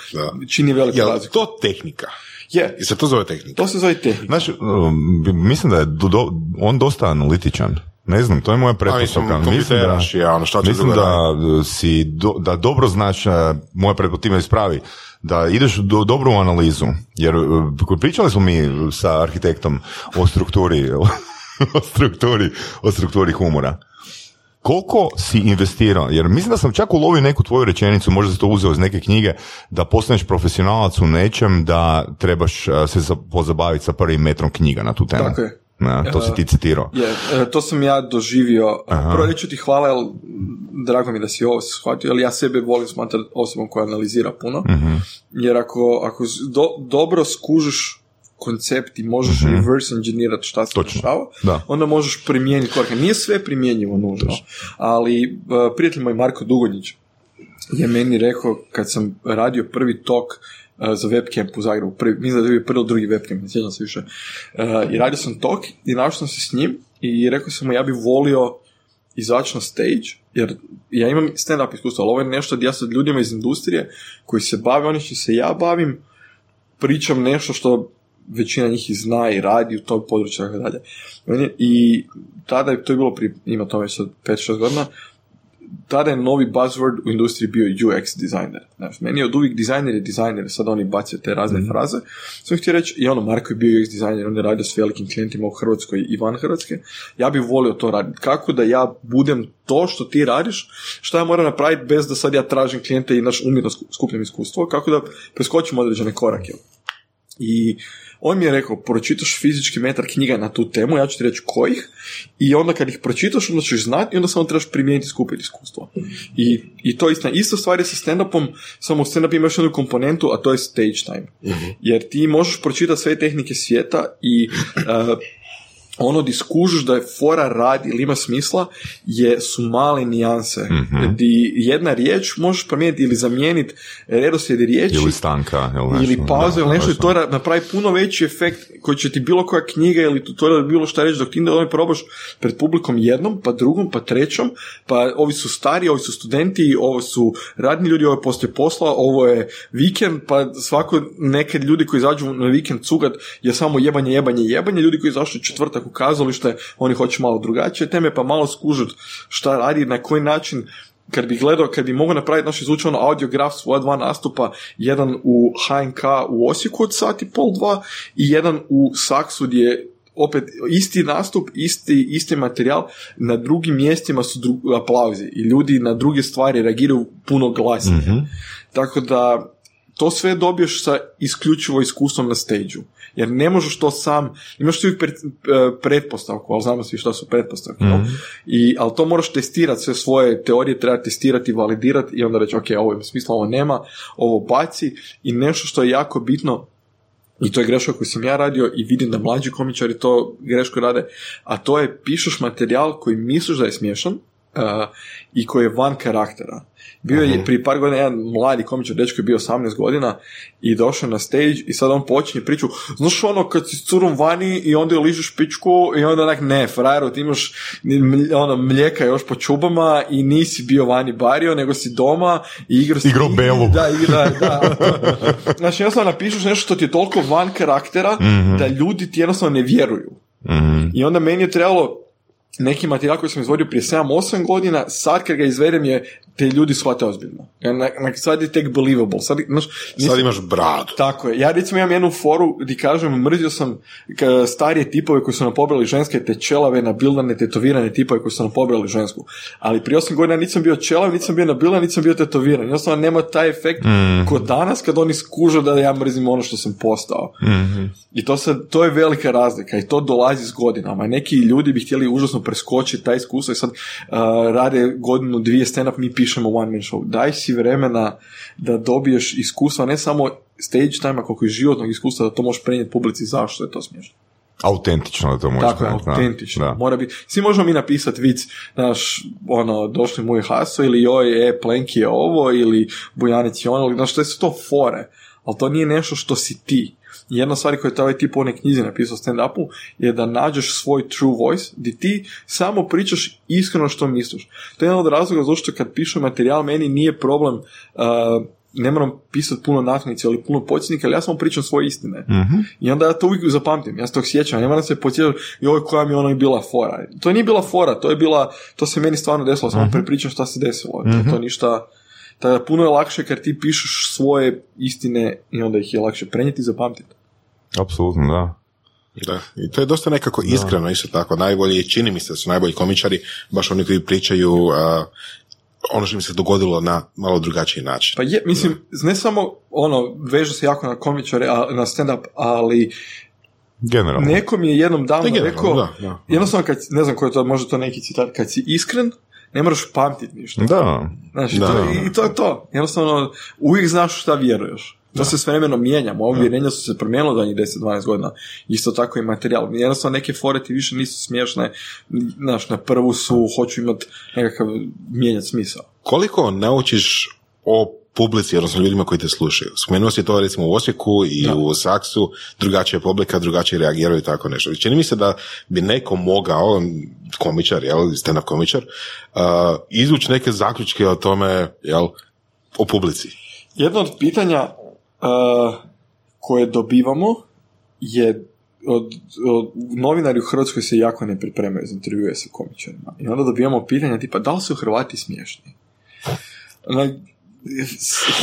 čini veliku razliku. to tehnika? Je. I se to zove tehnika? To se zove tehnika. Znaš, um, mislim da je do, on dosta analitičan. Ne znam, to je moja pretpostavka. Mislim, da, ja, ono, mislim da si da dobro znaš, moja pretpostavka ispravi, da ideš do dobru analizu, jer uh, pričali smo mi sa arhitektom o strukturi, o strukturi, o strukturi humora. Koliko si investirao? Jer mislim da sam čak ulovio neku tvoju rečenicu, možda si to uzeo iz neke knjige, da postaneš profesionalac u nečem, da trebaš se pozabaviti sa prvim metrom knjiga na tu temu. Tako je. Na, to si ti citirao. Je, e, to sam ja doživio. Aha. Prvo reću ti hvala, jer drago mi da si ovo shvatio, ali ja sebe volim smatrati osobom koja analizira puno, jer ako, ako dobro skužiš koncept i možeš mm reverse engineerati šta se dešava, onda možeš primijeniti korake. Nije sve primjenjivo nužno, ali uh, prijatelj moj Marko Dugonjić je meni rekao kad sam radio prvi tok uh, za webcamp u Zagrebu, prvi, mislim da je bio prvi drugi webcamp, ne sjećam se više, uh, i radio sam tok i našao sam se s njim i rekao sam mu ja bih volio izaći na stage, jer ja imam stand-up iskustvo, ali ovo je nešto gdje ja sa ljudima iz industrije koji se bave, oni što se ja bavim, pričam nešto što većina njih i zna i radi u tom području i tako dalje. I tada je to je bilo prije, ima to već 5-6 godina, tada je novi buzzword u industriji bio UX designer. Znači, meni je od uvijek dizajner je dizajner, sad oni bacaju te razne mm fraze. Sam htio reći, i ono, Marko je bio UX dizajner, on je radio s velikim klijentima u Hrvatskoj i van Hrvatske. Ja bih volio to raditi. Kako da ja budem to što ti radiš, što ja moram napraviti bez da sad ja tražim klijente i naš umjetno skupljam iskustvo, kako da preskočim određene korake. I on mi je rekao, pročitaš fizički metar knjiga na tu temu, ja ću ti reći kojih, i onda kad ih pročitaš, onda ćeš znati i onda samo trebaš primijeniti skupiti iskustvo. I, i to je istina. Isto stvari sa stand-upom, samo u stand-up imaš jednu komponentu, a to je stage time. Mhm. Jer ti možeš pročitati sve tehnike svijeta i uh, ono di skužiš da je fora rad ili ima smisla je su male nijanse. mm Di jedna riječ možeš promijeniti ili zamijeniti redoslijed riječi. Ili stanka. Ili, nešto, ili pauza ili nešto i to napravi puno veći efekt koji će ti bilo koja knjiga ili tutorial bilo šta reći dok ti onda probaš pred publikom jednom, pa drugom, pa trećom, pa ovi su stari, ovi su studenti, ovo su radni ljudi, ovo je poslije posla, ovo je vikend, pa svako neke ljudi koji izađu na vikend cugat je samo jebanje, jebanje, jebanje, ljudi koji izašli četvrtak u kazalište, oni hoće malo drugačije teme, pa malo skužut šta radi, na koji način kad bi gledao, kad bi mogao napraviti naš izvučeno ono audiograf svoja dva nastupa, jedan u HNK u Osijeku od sati pol dva i jedan u Saksu gdje opet isti nastup, isti, isti materijal, na drugim mjestima su aplauzi i ljudi na druge stvari reagiraju puno glasnije. Mhm. Tako da to sve dobiješ sa isključivo iskustvom na stage jer ne možeš to sam, imaš uvijek pred, e, pretpostavku, ali znamo svi što su pretpostavke, mm I, ali to moraš testirati, sve svoje teorije treba testirati, validirati i onda reći, ok, ovo ima smisla, ovo nema, ovo baci i nešto što je jako bitno, i to je greška koju sam ja radio i vidim da mlađi komičari to grešku rade, a to je pišeš materijal koji misliš da je smiješan uh, i koji je van karaktera. Bio je prije par godina jedan mladi komičar dečko je bio 18 godina i došao na stage i sad on počinje priču, znaš ono kad si s curom vani i onda je ližeš pičku i onda onak ne, frajeru ti imaš ono mlijeka još po čubama i nisi bio vani bario, nego si doma i igraš... Igro belu. Da, igra, da. Znači jednostavno napišeš nešto što ti je toliko van karaktera mhm. da ljudi ti jednostavno ne vjeruju. Mhm. I onda meni je trebalo neki materijal koji sam izvodio prije 7-8 godina, sad kad ga izvedem je te ljudi shvate ozbiljno. sad je tek believable. Sad, znaš, sad imaš bradu. Tako je. Ja recimo imam jednu foru gdje kažem, mrzio sam starije tipove koji su nam pobrali ženske, te čelave, nabildane, tetovirane tipove koji su nam pobrali žensku. Ali prije 8 godina nisam bio čelav, nisam bio nabildan, nisam bio tetoviran. Jednostavno nema taj efekt mm. kod danas kad oni skužu da ja mrzim ono što sam postao. mm I to, sad, to je velika razlika i to dolazi s godinama. Neki ljudi bi htjeli užasno preskočiti taj iskustvo i sad uh, rade godinu, dvije stand-up, mi pišemo one man show. Daj si vremena da dobiješ iskustva, ne samo stage time, koliko i životnog iskustva, da to možeš prenijeti publici zašto je to smiješno. Autentično da to možeš Tako je, autentično. Da. Mora biti. Svi možemo mi napisati vic, naš, ono, došli moj haso ili joj, e, Plenki je ovo, ili Bujanić je ono, znaš, to su to fore, ali to nije nešto što si ti jedna stvar koju je ovaj tip u one knjizi napisao stand-upu je da nađeš svoj true voice gdje ti samo pričaš iskreno što misliš. To je jedan od razloga zašto kad pišem materijal meni nije problem uh, ne moram pisati puno naknice ili puno podsjetnika, ali ja samo pričam svoje istine. Mhm. I onda ja to uvijek zapamtim, ja se tog sjećam, ne moram se podsjetiti, joj, koja mi je ono bila fora. To nije bila fora, to je bila, to se meni stvarno desilo, samo uh prepričam šta se desilo. To, to ništa, tako da puno je lakše kad ti pišeš svoje istine i onda ih je lakše prenijeti i zapamtiti. Apsolutno, da. Da, i to je dosta nekako iskreno isto tako. Najbolji, čini mi se da su najbolji komičari, baš oni koji pričaju uh, ono što mi se dogodilo na malo drugačiji način. Pa je, mislim, ne samo ono, veže se jako na komičare, a, na stand-up, ali Generalno. Nekom je jednom davno rekao, da, jednostavno kad, ne znam koji je to, možda to neki citat, kad si iskren, ne moraš pamtiti ništa. Da. Znaš, i, Da, to, da, i to je to. Jednostavno, uvijek znaš šta vjeruješ. To se s vremenom mijenja. Moja uvjerenja su se promijenila zadnjih 10-12 godina. Isto tako i materijal. Jednostavno neke fore ti više nisu smiješne. Znaš, na prvu su, hoću imati nekakav mijenjati smisao. Koliko naučiš o publici, odnosno ljudima koji te slušaju? Spomenuo si to recimo u Osijeku i u Saksu, drugačija publika, drugačije reagiraju i tako nešto. Čini mi se da bi neko mogao, komičar, jel, stand-up komičar, uh, izvući neke zaključke o tome, jel, o publici. Jedno od pitanja uh, koje dobivamo je od, od, novinari u Hrvatskoj se jako ne pripremaju za intervjue sa komičarima. I onda dobivamo pitanja tipa da li su Hrvati smiješni? Ona,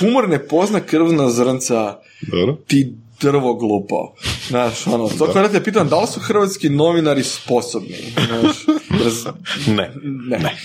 humor ne pozna krvna zrnca Dobro. ti drvo glupo. Znaš, ono, to kada te pitam da li su hrvatski novinari sposobni? Znaš, jer- Ne. ne.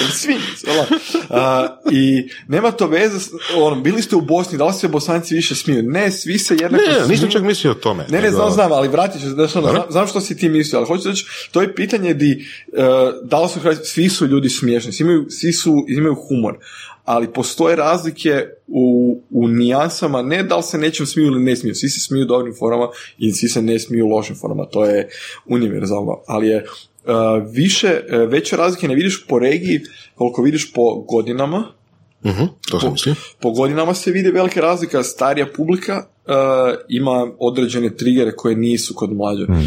Jer Svi ono. A, I nema to veze, ono, bili ste u Bosni, da li se bosanci više smiju? Ne, svi se jednako Ne, ne, nisam smiju. čak mislio o tome. Ne, ne, znam, znam, ali vratit ću se, znaš, ono, znam, znam što si ti mislio, ali hoću reći, to je pitanje di, uh, da li su hrvatski, svi su ljudi smiješni, svi imaju, svi su, imaju humor, ali postoje razlike u, u nijansama, ne da li se nečem smiju ili ne smiju, svi se smiju dobrim formama i svi se ne smiju lošim formama, to je univerzalno, ali je uh, više, uh, veće razlike ne vidiš po regiji koliko vidiš po godinama, Mhm, to sam mislio. po godinama se vidi velika razlika, starija publika uh, ima određene trigere koje nisu kod mlađe. Uh,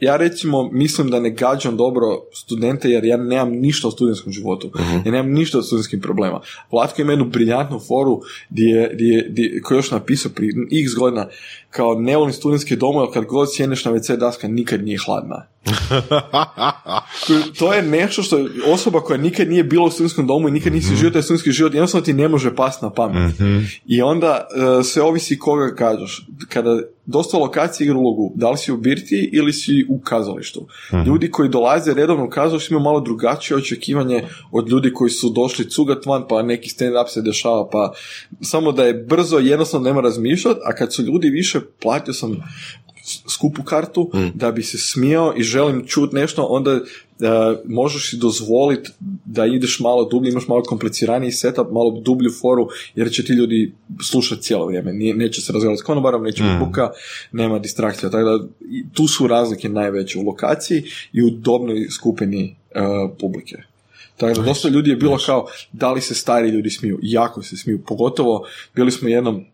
ja recimo mislim da ne gađam dobro studente jer ja nemam ništa o studentskom životu. Ja nemam ništa o studentskim problema. Vlatko ima jednu briljantnu foru gdje je, gdje, je- gdje, koju još napisao prije x godina kao ne volim studentske domove, ali kad god sjedneš na WC daska nikad nije hladna. to je nešto što je osoba koja nikad nije bila u studentskom domu i nikad nisi živio taj studentski život, jednostavno ti ne može pasti na pamet. I onda e, sve ovisi koga gađaš. Kada dosta lokacije igra ulogu, da li si u birtiji ili si u kazalištu. Ljudi koji dolaze redovno u kazalište imaju malo drugačije očekivanje od ljudi koji su došli cugat van, pa neki stand-up se dešava, pa samo da je brzo, jednostavno nema razmišljati, a kad su ljudi više, platio sam skupu kartu da bi se smijao i želim čut nešto, onda e, možeš si dozvoliti da ideš malo dublje, imaš malo kompliciraniji setup, malo dublju foru, jer će ti ljudi slušati cijelo vrijeme. Nije, neće se razgovarati s konobarom, neće biti buka, nema distrakcija. Tako da tu su razlike najveće u lokaciji i u dobnoj skupini e, publike. Tako da dosta ljudi je bilo kao, da li se stari ljudi smiju? Jako se smiju. Pogotovo, bili smo jednom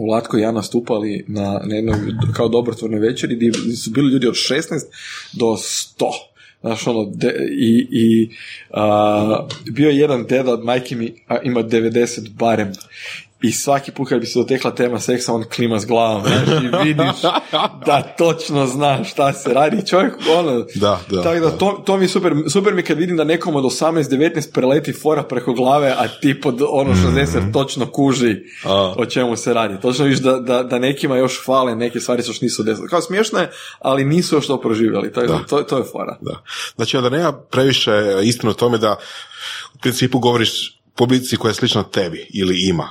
u Latko i ja nastupali na, na jednoj kao dobrotvornoj večeri gdje su bili ljudi od 16 do 100. Znaš, ono, de- i, i a, bio je jedan deda od majke mi, a ima 90 barem. I svaki put kad bi se dotekla tema seksa, on klima s glavom, znaš, i vidiš da točno zna šta se radi. Čovjek, ono, Da, da, tako da, da. to, to mi je super, super mi kad vidim da nekom od 18-19 preleti fora preko glave, a ti pod ono 60 točno kuži A. o čemu se radi. Točno viš da, da, da nekima još fale, neke stvari se još nisu desile. Kao smiješno je, ali nisu još to proživjeli. Tako Da. to, to je fora. Da. Znači, da nema previše istinu o tome da u principu govoriš publici koja je slična tebi ili ima.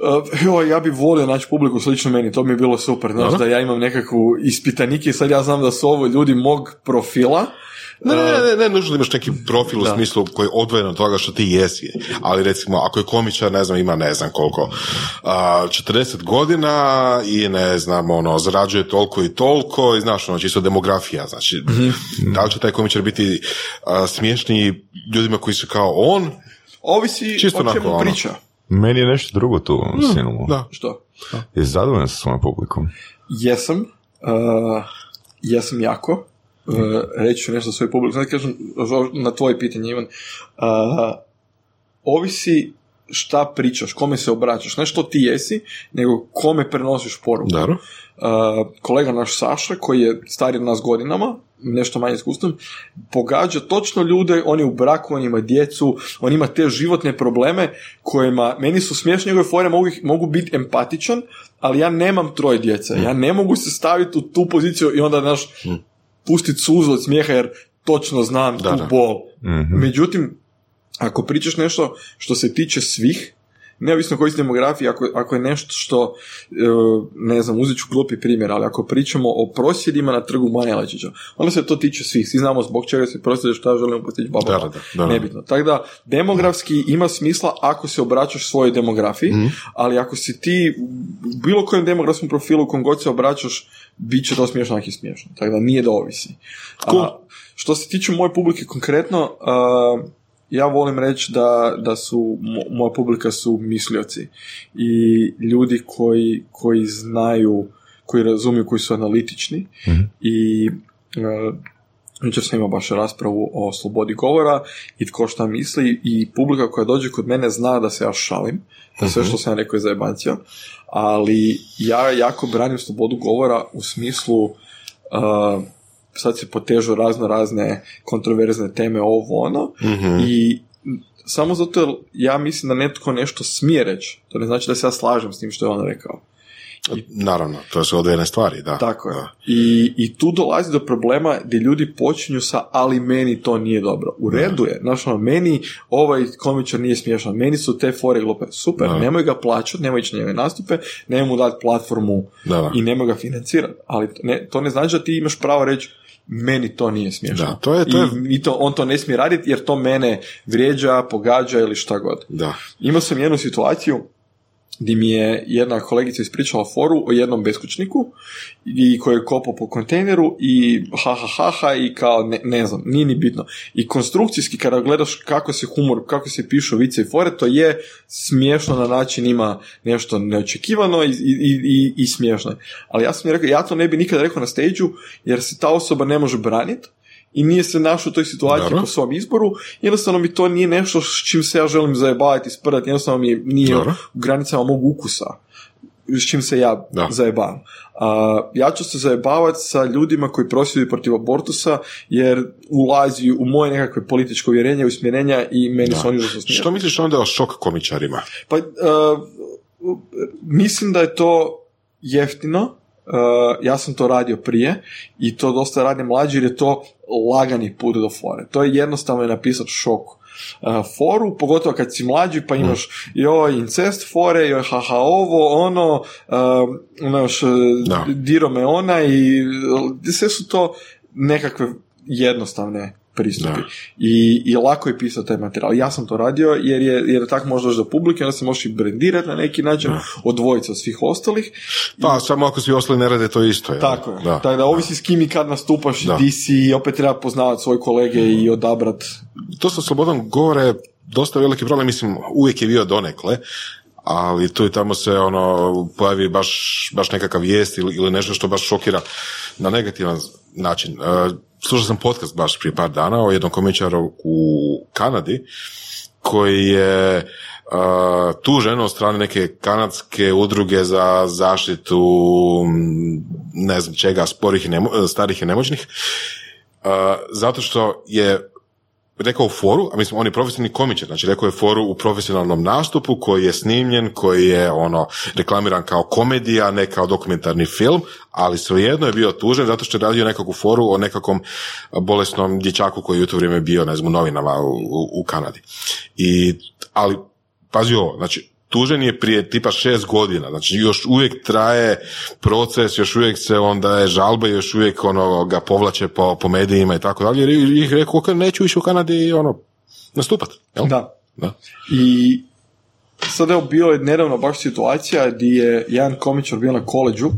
Uh, joj, ja bi volio naći publiku slično meni, to mi je bilo super, znaš, da ja imam nekakvu ispitanike i sad ja znam da su ovo ljudi mog profila, Ne, ne, ne, ne, ne nužno imaš neki profil u Da. smislu koji je odvojen od toga što ti jesi. Ali recimo, ako je komičar, ne znam, ima ne znam koliko, a, 40 godina i ne znam, ono, zarađuje toliko i toliko i znaš, ono, čisto demografija, znači, da li će taj komičar biti a, smješniji ljudima koji su kao on? ovisi Čisto o čemu onako, ono. Meni je nešto drugo tu sinulo. Da. Što? Je zadovoljan sa svojom publikom? Jesam, uh, jesam jako, uh, reći ću nešto o svojoj publici, sad kažem na tvoje pitanje, Ivan, uh, ovisi šta pričaš, kome se obraćaš, ne što ti jesi, nego kome prenosiš poruku. Dobro. Uh, kolega naš Saša, koji je stariji od nas godinama, nešto manje iskustvom, pogađa točno ljude, on je u braku, on ima djecu, on ima te životne probleme kojima, meni su smiješne njegove fore, mogu, mogu biti empatičan, ali ja nemam troje djece, ja ne mogu se staviti u tu poziciju i onda, znaš, pustiti suzu od smijeha jer točno znam Da, tu da. bol. Međutim, ako pričaš nešto što se tiče svih, neovisno koji demografiji, ako, ako je nešto što, e, ne znam, uzet ću glupi primjer, ali ako pričamo o prosvjedima na trgu Banja Jelačića, onda se to tiče svih, svi znamo zbog čega se prosvjede, šta želimo postići, baba, Da, da, da, nebitno. Tako da, demografski ima smisla ako se obraćaš svojoj demografiji, Mhm. ali ako si ti u bilo kojem demografskom profilu, kom god se obraćaš, bit će to smiješno, ako je smiješno. Tako da nije da ovisi. Cool. A, što se tiče moje publike konkretno, a, ja volim reći da, da su, mo- moja publika su mislioci i ljudi koji, koji znaju, koji razumiju, koji su analitični i uh, Jučer sam imao baš raspravu o slobodi govora i tko šta misli i publika koja dođe kod mene zna da se ja šalim, da sve što sam rekao je zajebancija, ali ja jako branim slobodu govora u smislu uh, sad se potežu razno razne kontroverzne teme ovo ono i samo zato jer ja mislim da netko nešto smije reći, to ne znači da se ja slažem s tim što je on rekao. Naravno, to su odvojene stvari, da. Tako je. Da. I, I tu dolazi do problema gdje ljudi počinju sa ali meni to nije dobro. U redu je, znaš ono, meni ovaj komičar nije smiješan, meni su te fore glupe. Super, Da. nemoj ga plaćati, nemoj ići njegove nastupe, nemoj mu dati platformu da. i nemoj ga financirati. Ali to ne, to ne znači da ti imaš pravo reći meni to nije smiješno. Da, to je- to je- I, i to, on to ne smije raditi jer to mene vrijeđa, pogađa ili šta god. Da. Imao sam jednu situaciju gdje mi je jedna kolegica ispričala foru o jednom beskućniku i koji je kopao po kontejneru i ha ha ha ha i kao ne, ne znam, nije ni bitno. I konstrukcijski kada gledaš kako se humor, kako se pišu vice i fore, to je smiješno na način ima nešto neočekivano i, i, i, i smiješno. je. Ali ja sam rekao, ja to ne bi nikada rekao na stage jer se ta osoba ne može braniti i nije se našao u toj situaciji Dobro. po svom izboru, jednostavno mi to nije nešto s čim se ja želim zajebavati, sprdati, jednostavno mi nije Dobro. u granicama mog ukusa s čim se ja Da. zajebavam. A, ja ću se zajebavati sa ljudima koji prosvjeduju protiv abortusa jer ulazi u moje nekakve političko uvjerenje, usmjerenja i meni su oni užasno. Što misliš onda o šok komičarima? Pa, uh, mislim da je to jeftino. Uh, ja sam to radio prije i to dosta radi mlađi jer je to lagani put do fore. To je jednostavno je napisati šok uh, foru, pogotovo kad si mlađi pa imaš joj incest fore, joj haha ovo, ono, uh, znaš, uh, Da. diro me ona i sve su to nekakve jednostavne pristupi. Da. I, I lako je pisati taj materijal. Ja sam to radio jer je, jer tako možeš doći do publike, onda se možeš i brendirati na neki način, odvojiti se od svih ostalih. Pa, samo ako svi ostali ne rade to isto. jel? Tako je. Da. Tako da ovisi s kim i kad nastupaš Da. i di si i opet treba poznavati svoje kolege i odabrat. To sa slobodom govore je dosta veliki problem, mislim, uvijek je bio donekle, ali tu i tamo se ono pojavi baš, baš nekakav vijest ili, ili nešto što baš šokira na negativan način. Slušao sam podcast baš prije par dana o jednom komičaru u Kanadi koji je e, tužen od strane neke kanadske udruge za zaštitu ne znam čega, sporih i nemo- starih i nemoćnih, e, zato što je rekao foru, a mislim on je profesionalni komičar, znači rekao je foru u profesionalnom nastupu koji je snimljen, koji je ono reklamiran kao komedija, ne kao dokumentarni film, ali svejedno je bio tužen zato što je radio nekakvu foru o nekakvom bolesnom dječaku koji je u to vrijeme bio, ne znam, u novinama u, u, u Kanadi. I, ali, pazi ovo, znači, tužen je prije tipa šest godina, znači još uvijek traje proces, još uvijek se onda je žalbe, još uvijek ono ga povlače po, po medijima i tako dalje, jer ih rekao, ok, neću više u Kanadi ono, nastupat. Jel? Da. Da. I sad evo bilo je nedavno baš situacija gdje je jedan komičar bio na koleđu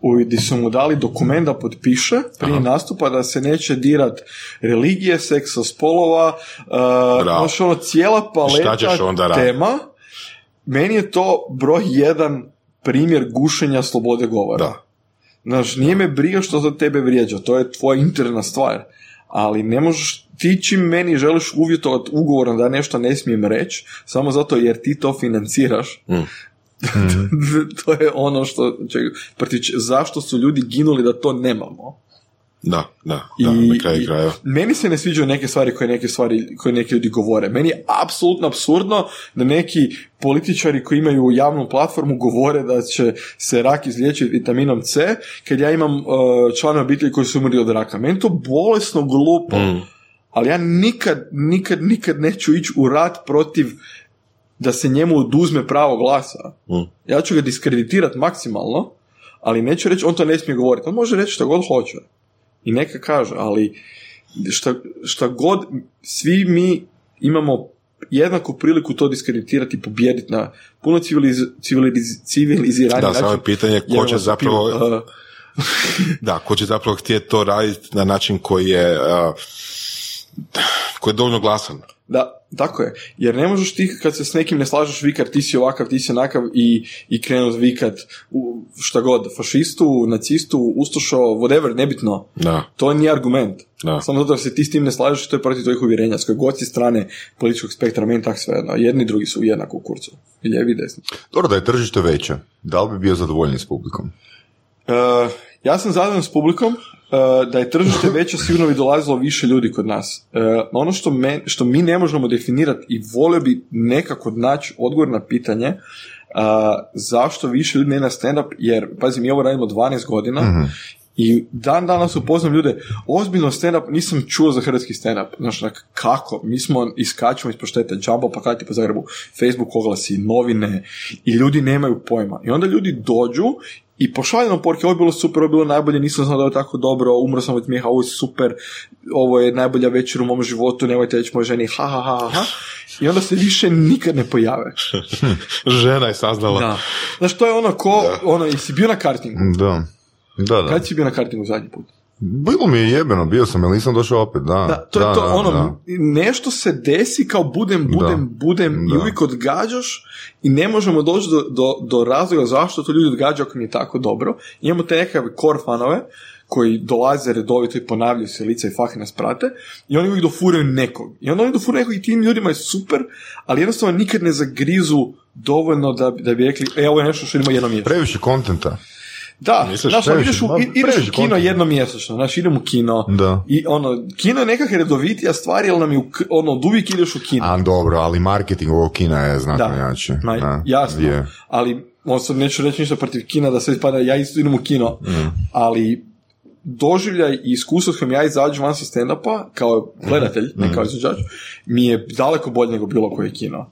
u, gdje su mu dali dokument da potpiše prije nastupa da se neće dirat religije, seksa spolova, uh, ono cijela paleta onda tema. Meni je to broj jedan primjer gušenja slobode govora. Da. Znaš, nije me briga što za tebe vrijeđa, to je tvoja interna stvar. Ali ne možeš, ti čim meni želiš uvjetovati ugovorom da nešto ne smijem reći, samo zato jer ti to financiraš, Mm. to je ono što, čega, protiv če- zašto su ljudi ginuli da to nemamo. Da, da, da, I, na kraju krajeva. meni se ne sviđaju neke stvari koje neke stvari koje neki ljudi govore. Meni je apsolutno absurdno da neki političari koji imaju javnu platformu govore da će se rak izliječiti vitaminom C, kad ja imam uh, članove obitelji koji su umrli od raka. Meni to bolesno glupo. Mm. Ali ja nikad, nikad, nikad neću ići u rat protiv da se njemu oduzme pravo glasa. Mm. Ja ću ga diskreditirati maksimalno, ali neću reći, on to ne smije govoriti. On može reći što god hoće. I neka kaže, ali šta, šta god, svi mi imamo jednaku priliku to diskreditirati i pobijediti na puno civiliz, civiliz, civiliziraniji Da, samo je pitanje ko će zapravo, uh, da, ko će zapravo htjeti to raditi na način koji je, uh, koji je dovoljno glasan. Da, tako je. Jer ne možeš ti kad se s nekim ne slažeš vikat ti si ovakav, ti si onakav i, i krenut vikat u šta god, fašistu, nacistu, ustošo, whatever, nebitno. Da. To nije argument. Da. Samo zato da se ti s tim ne slažeš, to je protiv tvojih uvjerenja. S koje god si strane političkog spektra, meni tak sve jedno. Jedni i drugi su jednako u kurcu. I lijevi i desni. Dobro, da je tržište veće. Da li bi bio zadovoljni s publikom? Uh, ja sam zadovoljan s publikom, da je tržište veće sigurno bi dolazilo više ljudi kod nas. Uh, ono što, me, što mi ne možemo definirati i volio bi nekako naći odgovor na pitanje uh, zašto više ljudi ne na stand-up, jer, pazi, mi ovo radimo 12 godina i dan danas upoznam ljude, ozbiljno stand-up nisam čuo za hrvatski stand-up. Znaš, onak, kako? Mi smo iskačemo iz poštete Jumbo, plakati po Zagrebu, Facebook oglasi, novine i ljudi nemaju pojma. I onda ljudi dođu i pošalju nam poruke, ovo je bilo super, ovo je bilo najbolje, nisam znao da je tako dobro, umro sam od smijeha, ovo je super, ovo je najbolja večer u mom životu, nemojte reći mojoj ženi, ha, ha, ha, ha. I onda se više nikad ne pojave. Žena je saznala. Da. Znaš, to je ono ko, ono, jesi bio na kartingu? Da. Da, da. Kad si bio na kartingu zadnji put? Bilo mi je jebeno, bio sam, ali nisam došao opet, da. Da, to je to, da, ono, da. nešto se desi kao budem, budem, Da. budem i Da. uvijek odgađaš i ne možemo doći do, do, do razloga zašto to ljudi odgađaju ako mi je tako dobro. Imamo te nekakve core fanove koji dolaze redovito i ponavljaju se lica i fah nas prate i oni uvijek dofuraju nekog. I onda oni dofuraju nekog i tim ljudima je super, ali jednostavno nikad ne zagrizu dovoljno da, da bi rekli, e, ovo je nešto što ima jedno mjesto. Previše kontenta. Da, Misliš, znaš, ono, previše, ideš u, ma, i- ideš u kino jednom mjesečno, znaš, idem u kino Da. i ono, kino je nekak redovitija stvar, jer nam je, u ono, od uvijek ideš u kino. A dobro, ali marketing ovog kina je znatno da, jači. Ma, Da, jasno, je. ali on neću reći ništa protiv kina da se ispada, ja isto idem u kino, Mm. ali doživljaj i iskustvo s kojim ja izađem van sa stand-upa, kao gledatelj, ne kao izvođač, mi je daleko bolje nego bilo koje kino.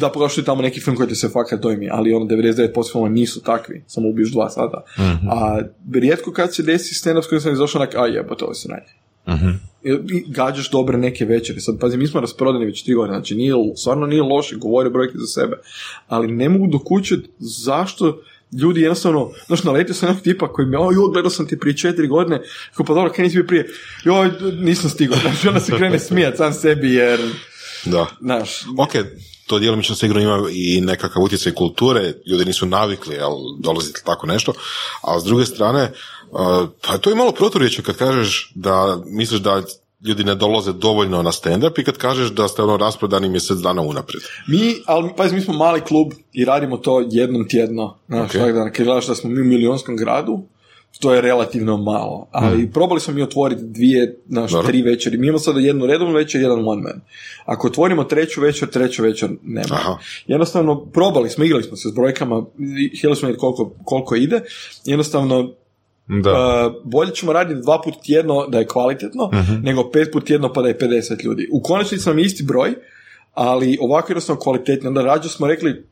Da je tamo neki film koji te se fakat dojmi, ali ono 99% filmova nisu takvi, samo ubiješ dva sata. Mhm. A rijetko kad se desi stand-up s kojim sam izašao onak, a jebote, ovo se radi. Mhm. I gađaš dobre neke večeri. Sad, pazi, mi smo rasprodani već tri godine, znači nije, stvarno nije loše, govore brojke za sebe. Ali ne mogu dokučiti zašto ljudi jednostavno, znaš, naletio sam nekog tipa koji mi, o, joj, gledao sam ti prije četiri godine, kao pa dobro, kaj nisi bio prije, joj, nisam stigao, znači, onda se krene smijat sam sebi, jer, Da. znaš, Ok, to djelomično sigurno ima i nekakav utjecaj kulture, ljudi nisu navikli jel, dolaziti tako nešto, a s druge strane, uh, pa to je malo proturječje kad kažeš da misliš da ljudi ne dolaze dovoljno na stand-up i kad kažeš da ste ono rasprodani mjesec dana unaprijed. Mi, ali pazi, mi smo mali klub i radimo to jednom tjedno. Znaš, Ok. tako da, kad gledaš da smo mi u milionskom gradu, to je relativno malo. Ali probali smo mi otvoriti dvije, Dobro. tri večeri. Mi imamo sada jednu redovnu večer, jedan one man. Ako otvorimo treću večer, treću večer nema. Aha. Jednostavno, probali smo, igrali smo se s brojkama, i htjeli smo vidjeti koliko, koliko ide. Jednostavno, Da. Uh, bolje ćemo raditi dva put tjedno da je kvalitetno, nego pet put tjedno pa da je 50 ljudi. U konačnici nam je isti broj, ali ovako jednostavno kvalitetno. Onda rađe smo rekli,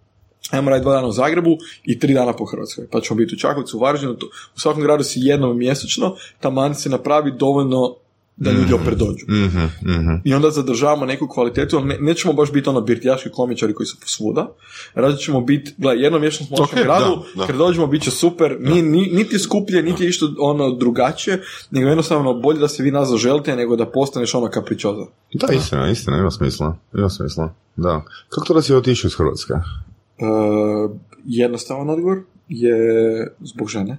ajmo raditi dva dana u Zagrebu i tri dana po Hrvatskoj. Pa ćemo biti u Čakovcu, u Varaždinu, u svakom gradu si jednom mjesečno, taman se napravi dovoljno da ljudi opet dođu. Mhm, mhm. I onda zadržavamo neku kvalitetu, ali ne, nećemo baš biti ono birtijaški komičari koji su posvuda. Radije ćemo biti, gledaj, jednom mjesečno smo u našem Ok, gradu, da, da. kad dođemo bit će super, ni, ni, niti je skuplje, niti je išto ono drugačije, nego jednostavno bolje da se vi nas zaželite nego da postaneš ono kapričoza. Da, istina, istina, ima smisla. Ima smisla, da. Kako to da si otišao iz Hrvatske? E, jednostavan odgovor je zbog žene.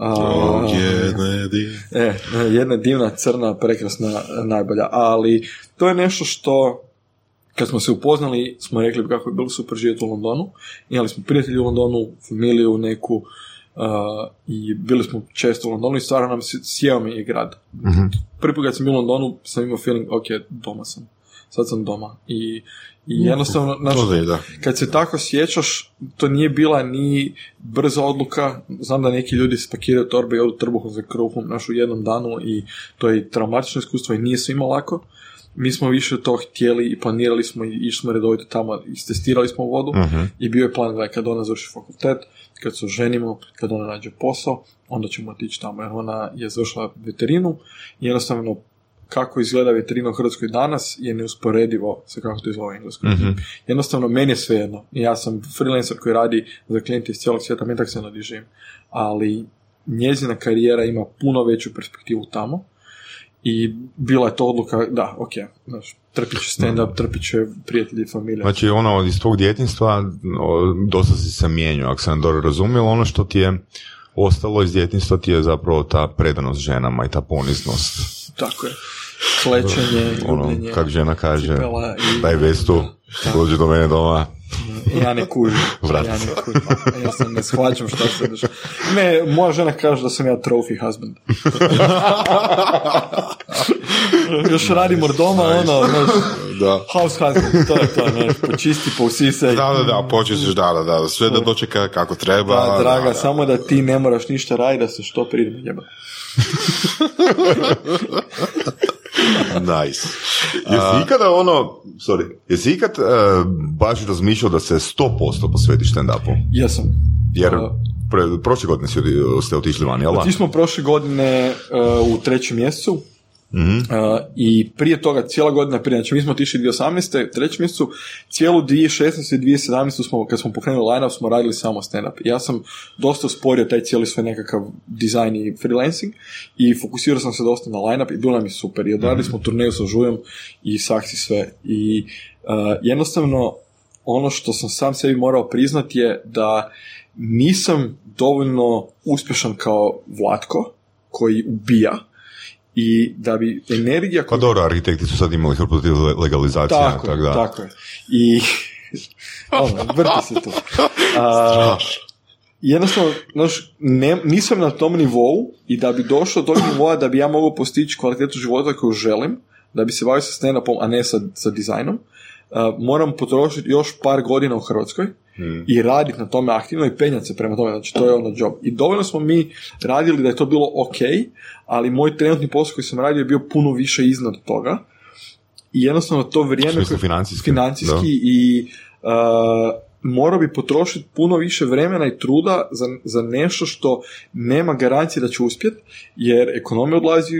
A, Ovdje ne di- E, jedna divna, crna, prekrasna, najbolja. Ali to je nešto što kad smo se upoznali, smo rekli kako je bilo super živjeti u Londonu. Imali smo prijatelji u Londonu, familiju neku, uh, i bili smo često u Londonu i stvarno nam sjeo mi je grad. mm Prvi put kad sam bio u Londonu sam imao feeling, ok, doma sam. Sad sam doma. I, i jednostavno, naš, kad se tako sjećaš, to nije bila ni brza odluka. Znam da neki ljudi spakiraju torbe i odu trbuhom za kruhom naš u jednom danu i to je traumatično iskustvo i nije svima lako. Mi smo više to htjeli i planirali smo i išli smo redovito tamo, istestirali smo vodu uh i bio je plan da kad ona završi fakultet, kad se ženimo, kad ona nađe posao, onda ćemo otići tamo jer ona je završila veterinu i jednostavno kako izgleda veterina u Hrvatskoj danas je neusporedivo sa kako to izgleda u Engleskoj. uh Jednostavno, meni je svejedno. Ja sam freelancer koji radi za klijente iz cijelog svijeta, meni tak se nadižim. Ali njezina karijera ima puno veću perspektivu tamo i bila je to odluka, da, ok, znaš, trpit će stand-up, trpit će prijatelji, familija. Znači, ono, iz tvog djetinstva dosta si se mijenio, ako sam dobro razumio, ono što ti je ostalo iz djetinstva ti je zapravo ta predanost ženama i ta poniznost. Tako je. Klečenje, ono, kak žena kaže, daj vestu, dođi do mene doma, ja ne kužim. Ja ne kužim. Ja sam ne shvaćam šta se dešava. Ne, moja žena kaže da sam ja trophy husband. Još radimo doma, ono, znaš, da. house husband, to je to, znaš, počisti, se. Da, da, da, počistiš, da, da, da, sve da dočeka kako treba. Da, draga, da, samo da ti ne moraš ništa raditi, da se što prije njeba. nice. Jesi ikada ono, sorry, jesi ikad uh, baš razmišljao da se 100% posvetiš stand-upu? Jesam. Jer pre, prošle godine ste otišli vani, jel? Otišli smo prošle godine uh, u trećem mjesecu, mm I prije toga, cijela godina prije, znači mi smo otišli 2018. trećem mjesecu, cijelu 2016. i 2017. smo, kad smo pokrenuli line smo radili samo stand-up. Ja sam dosta sporio taj cijeli svoj nekakav dizajn i freelancing i fokusirao sam se dosta na line-up i bilo nam je super. I odradili smo turneju sa Žujom i saksi sve. I uh, jednostavno, ono što sam sam sebi morao priznati je da nisam dovoljno uspješan kao Vlatko, koji ubija, i da bi energija... Pa dobro, arhitekti su sad imali hrpu legalizacija. Tako, tako, da. tako je. I... ono, vrti se tu. A, jednostavno, znaš, ne, nisam na tom nivou i da bi došao do tog nivoa da bi ja mogao postići kvalitetu života koju želim, da bi se bavio sa stand-upom, a ne sa, sa dizajnom, moram potrošiti još par godina u Hrvatskoj hmm. i raditi na tome aktivno i penjati se prema tome, znači to je ono job. I dovoljno smo mi radili da je to bilo ok, ali moj trenutni posao koji sam radio je bio puno više iznad toga i jednostavno to vrijeme... financijski. Financijski i uh, morao bi potrošiti puno više vremena i truda za, za nešto što nema garancije da će uspjeti, jer ekonomija odlazi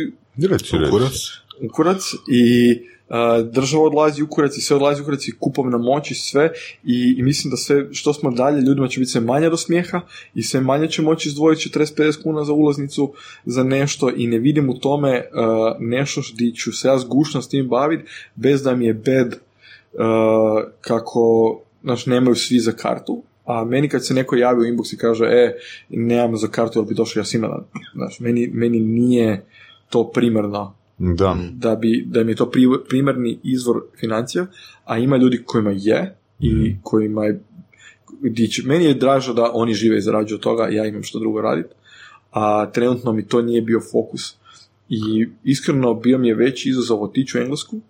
u kurac. U kurac i država odlazi u kurac i sve odlazi u kurac i kupovna moć i sve I, i, mislim da sve što smo dalje ljudima će biti sve manje do smijeha i sve manje će moći izdvojiti 40-50 kuna za ulaznicu za nešto i ne vidim u tome uh, nešto što ću se ja zgušno s tim baviti bez da mi je bed uh, kako znači, nemaju svi za kartu a meni kad se neko javi u inbox i kaže e, nemam za kartu, ali bi došao ja svima, znači, meni, meni nije to primarno da. Da, bi, da mi je to primarni izvor financija, a ima ljudi kojima je i mm. kojima je dić. Meni je dražo da oni žive i zarađuju od toga, ja imam što drugo raditi, a trenutno mi to nije bio fokus. I iskreno bio mi je veći izazov otići u Englesku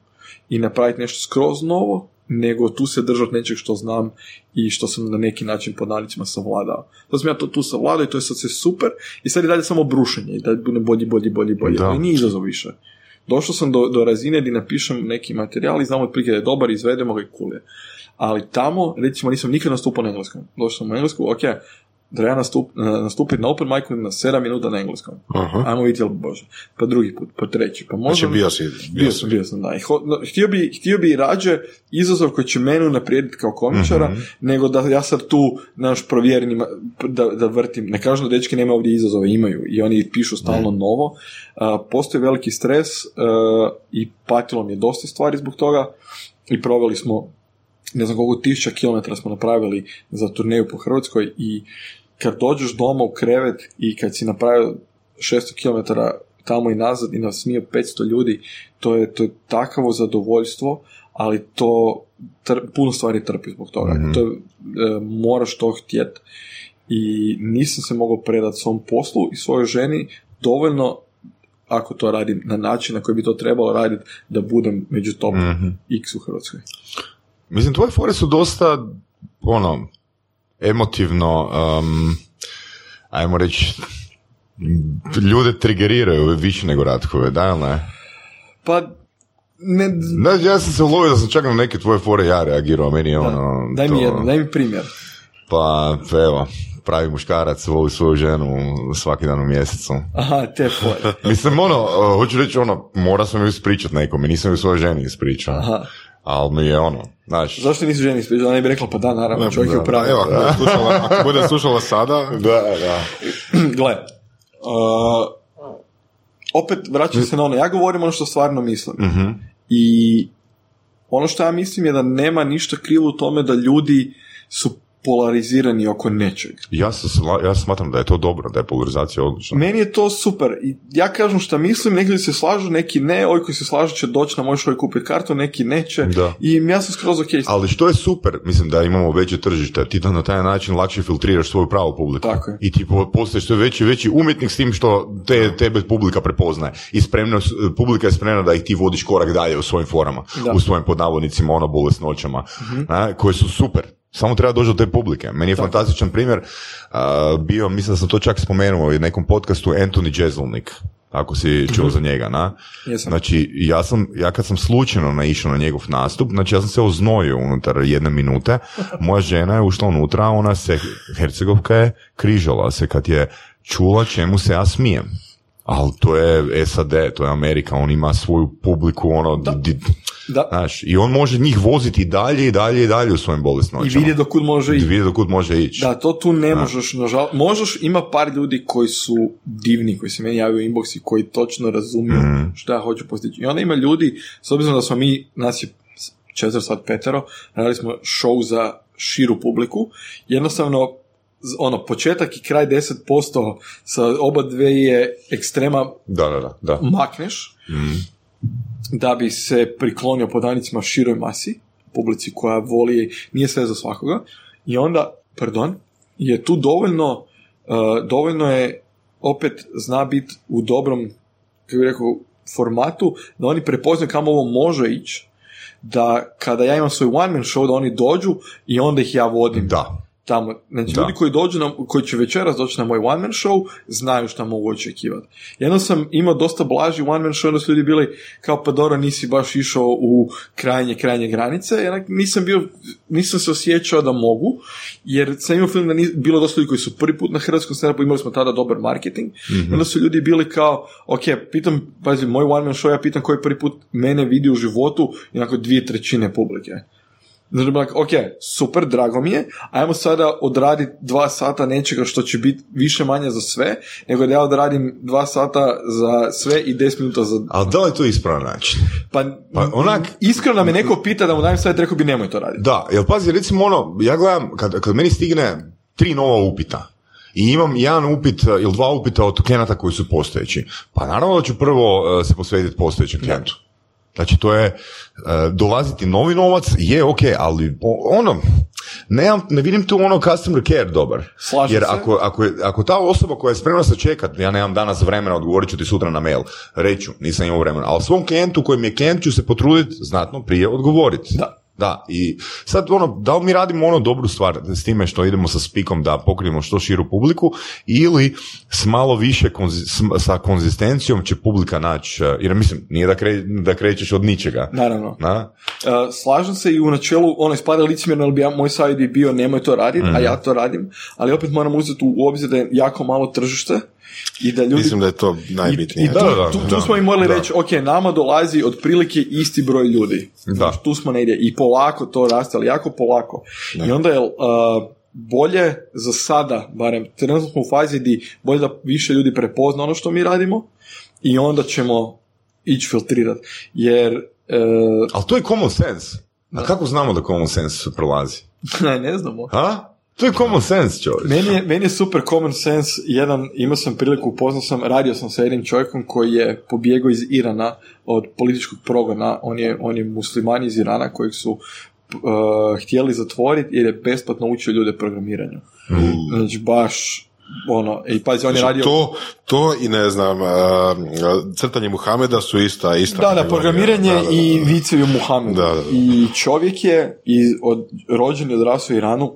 i napraviti nešto skroz novo, nego tu se držati nečeg što znam i što sam na neki način pod nalicima savladao. To sam ja to tu savladao i to je sad sve super i sad je dalje samo brušenje i da bude bolji, bolji, bolji, bolji, ali nije izazov više. Došao sam do, do razine gdje napišem neki materijal i znamo otprilike da je dobar, izvedemo ga i cool Ali tamo, recimo, nisam nikad nastupao na engleskom. Došao sam na englesku, ok, da ja nastup, nastupiti na open micu na 7 minuta na engleskom. Uh-huh. Ajmo vidjeti, jel bože. Pa drugi put, pa treći. Pa možda... Znači bio si. Bio, sam, bio sam, da. htio, bi, htio bi rađe izazov koji će mene unaprijediti kao komičara, uh nego da ja sad tu, naš provjerenim, da, da vrtim. Ne kažem da dečki nema ovdje izazove, imaju. I oni pišu stalno novo. Uh, postoji veliki stres uh, i patilo mi je dosta stvari zbog toga. I proveli smo ne znam koliko tisuća kilometara smo napravili za turneju po Hrvatskoj i kad dođeš doma u krevet i kad si napravio 600 km tamo i nazad i nasmio 500 ljudi, to je, to je takavo zadovoljstvo, ali to tr- puno stvari trpi zbog toga. To je, e, moraš to htjet. I nisam se mogao predati svom poslu i svojoj ženi dovoljno ako to radim na način na koji bi to trebalo raditi da budem među top x u Hrvatskoj. Mislim, tvoje fore su dosta, ono, emotivno, um, ajmo reći, ljude trigeriraju više nego ratkove, da ili ne? Pa, ne, Znaš, ja sam se ulovio da sam čak na neke tvoje fore ja reagirao, meni je ono... daj mi to- jedno, daj mi primjer. Pa, evo, pravi muškarac voli svoju ženu svaki dan u mjesecu. Aha, te fore. Mislim, ono, hoću reći, ono, mora sam ju ispričat nekome, nisam ju svojoj ženi ispričao. Aha. Ali mi je ono, znaš... Zašto nisi ženi ispričao? Ona ne bi rekla, pa da, naravno, čovjek je u pravu. Evo, ako bude slušala, ako bude slušala sada, Da, da. Gle, uh, opet vraćam se na ono, ja govorim ono što stvarno mislim. I ono što ja mislim je da nema ništa krivo u tome da ljudi su polarizirani oko nečeg. Ja, sla- ja smatram da je to dobro, da je polarizacija odlična. Meni je to super. I ja kažem šta mislim, neki se slažu, neki ne, ovi koji se slažu će doći na moj i kupiti kartu, neki neće. Da. I ja sam skroz ok. Ali što je super, mislim da imamo veće tržište, ti da na taj način lakše filtriraš svoju pravu publiku. Tako je. I ti po- postaješ sve veći veći umjetnik s tim što te, tebe publika prepoznaje. I spremno, publika je spremna da ih ti vodiš korak dalje u svojim forama, Da. u svojim podnavodnicima, ono bolesnoćama, a, koje su super. Samo treba doći do te publike. Meni je fantastičan primjer a, bio, mislim da sam to čak spomenuo u nekom podcastu, Anthony Jeselnik, ako si čuo za njega, na? Jesam. Znači, ja sam, ja kad sam slučajno naišao na njegov nastup, znači ja sam se oznojio unutar jedne minute, moja žena je ušla unutra, ona se, Hercegovka je križala se kad je čula čemu se ja smijem. Ali to je SAD, to je Amerika, on ima svoju publiku, ono, di- di- Da. znaš, i on može njih voziti dalje i dalje i dalje u svojim I bolesnoćama. vidjeti do kud može I ići. vidjeti do kud može ići. Da, to tu ne možeš, nažalost. Možeš, ima par ljudi koji su divni, koji se meni javaju u inbox i koji točno razumiju što ja hoću postići. I onda ima ljudi, s obzirom da smo mi, nas je četvr sat petero, radili smo show za širu publiku, jednostavno ono, početak i kraj 10% sa oba dve je ekstrema Da, da, da. da. makneš da bi se priklonio podanicima široj masi, publici koja voli, nije sve za svakoga, i onda, pardon, je tu dovoljno, uh, dovoljno je, opet zna biti u dobrom, kako bih rekao, formatu, da oni prepoznaju kamo ovo može ići, da kada ja imam svoj one man show, da oni dođu i onda ih ja vodim Da. Tamo. Znači, Da. ljudi koji dođu na, koji će večeras doći na moj one man show, znaju šta mogu očekivati. Jedno sam imao dosta blaži one man show, onda su ljudi bili kao pa dobro, nisi baš išao u krajnje, krajnje granice, jer nisam bio, nisam se osjećao da mogu, jer sam imao film da ni, bilo dosta ljudi koji su prvi put na hrvatskom stand imali smo tada dobar marketing, Mhm. onda su ljudi bili kao, ok, pitam, pazi, moj one man show, ja pitam koji prvi put mene vidi u životu, i onako dvije trećine publike. Znači, ok, super, drago mi je, ajmo sada odraditi dva sata nečega što će biti više manje za sve, nego da ja odradim dva sata za sve i deset minuta za... Ali da li je to ispravan način? Pa, Pa onak- iskreno me neko pita da mu dajem savjet, rekao bi nemoj to raditi. Da, jer pazi, recimo ono, ja gledam, kad, kad meni stigne tri nova upita, i imam jedan upit ili dva upita od klijenata koji su postojeći. Pa naravno da ću prvo eh, se posvetiti postojećem klijentu. Znači to je, eh, dolaziti novi novac je ok, ali ono, nemam, ne vidim tu ono customer care dobar. Slažem Jer ako, ako, je- ako ta osoba koja je spremna se čekat, ja nemam danas vremena, odgovorit ću ti sutra na mail, reću, nisam imao vremena, ali svom klijentu kojem je klijent ću se potruditi znatno prije odgovoriti. Da. Da, i sad ono, da li mi radimo ono dobru stvar s time što idemo sa spikom da pokrijemo što širu publiku ili s malo više konzi- s- sa konzistencijom će publika naći, eh, jer mislim, nije da, kre, da krećeš od ničega. Naravno. Na? Uh, slažem se i u načelu, ono ispada licemjerno, ali bi ja, moj savjet bi bio nemoj to raditi, Mhm. a ja to radim, ali opet moram uzeti u obzir da je jako malo tržište i da ljudi... mislim da je to I, najbitnije. i tu, Da, da, da, tu, tu da, smo i morali da. reći, ok, nama dolazi otprilike isti broj ljudi. Da. Znaš, tu smo negdje i polako to raste, ali jako polako. I onda je uh, bolje za sada, barem trenutno smo u fazi di bolje da više ljudi prepozna ono što mi radimo i onda ćemo ići filtrirati. Jer, uh, Ali to je common sense. A kako znamo da common sense prolazi? ne znamo. Ha? To je common sense, čovječ. Meni je, meni je super common sense, jedan, imao sam priliku, upoznao sam, radio sam sa jednim čovjekom koji je pobjegao iz Irana od političkog progona, on je, on je musliman iz Irana kojeg su uh, htjeli zatvoriti jer je besplatno učio ljude programiranju. Znači, baš, ono, i pazi, on je radio... To, to i ne znam, uh, crtanje Muhameda su ista, ista. Da, da, programiranje Da, da, da. i vicevi u Muhamedu. Da, da, da. I čovjek je iz, od, rođen i odrasao u Iranu,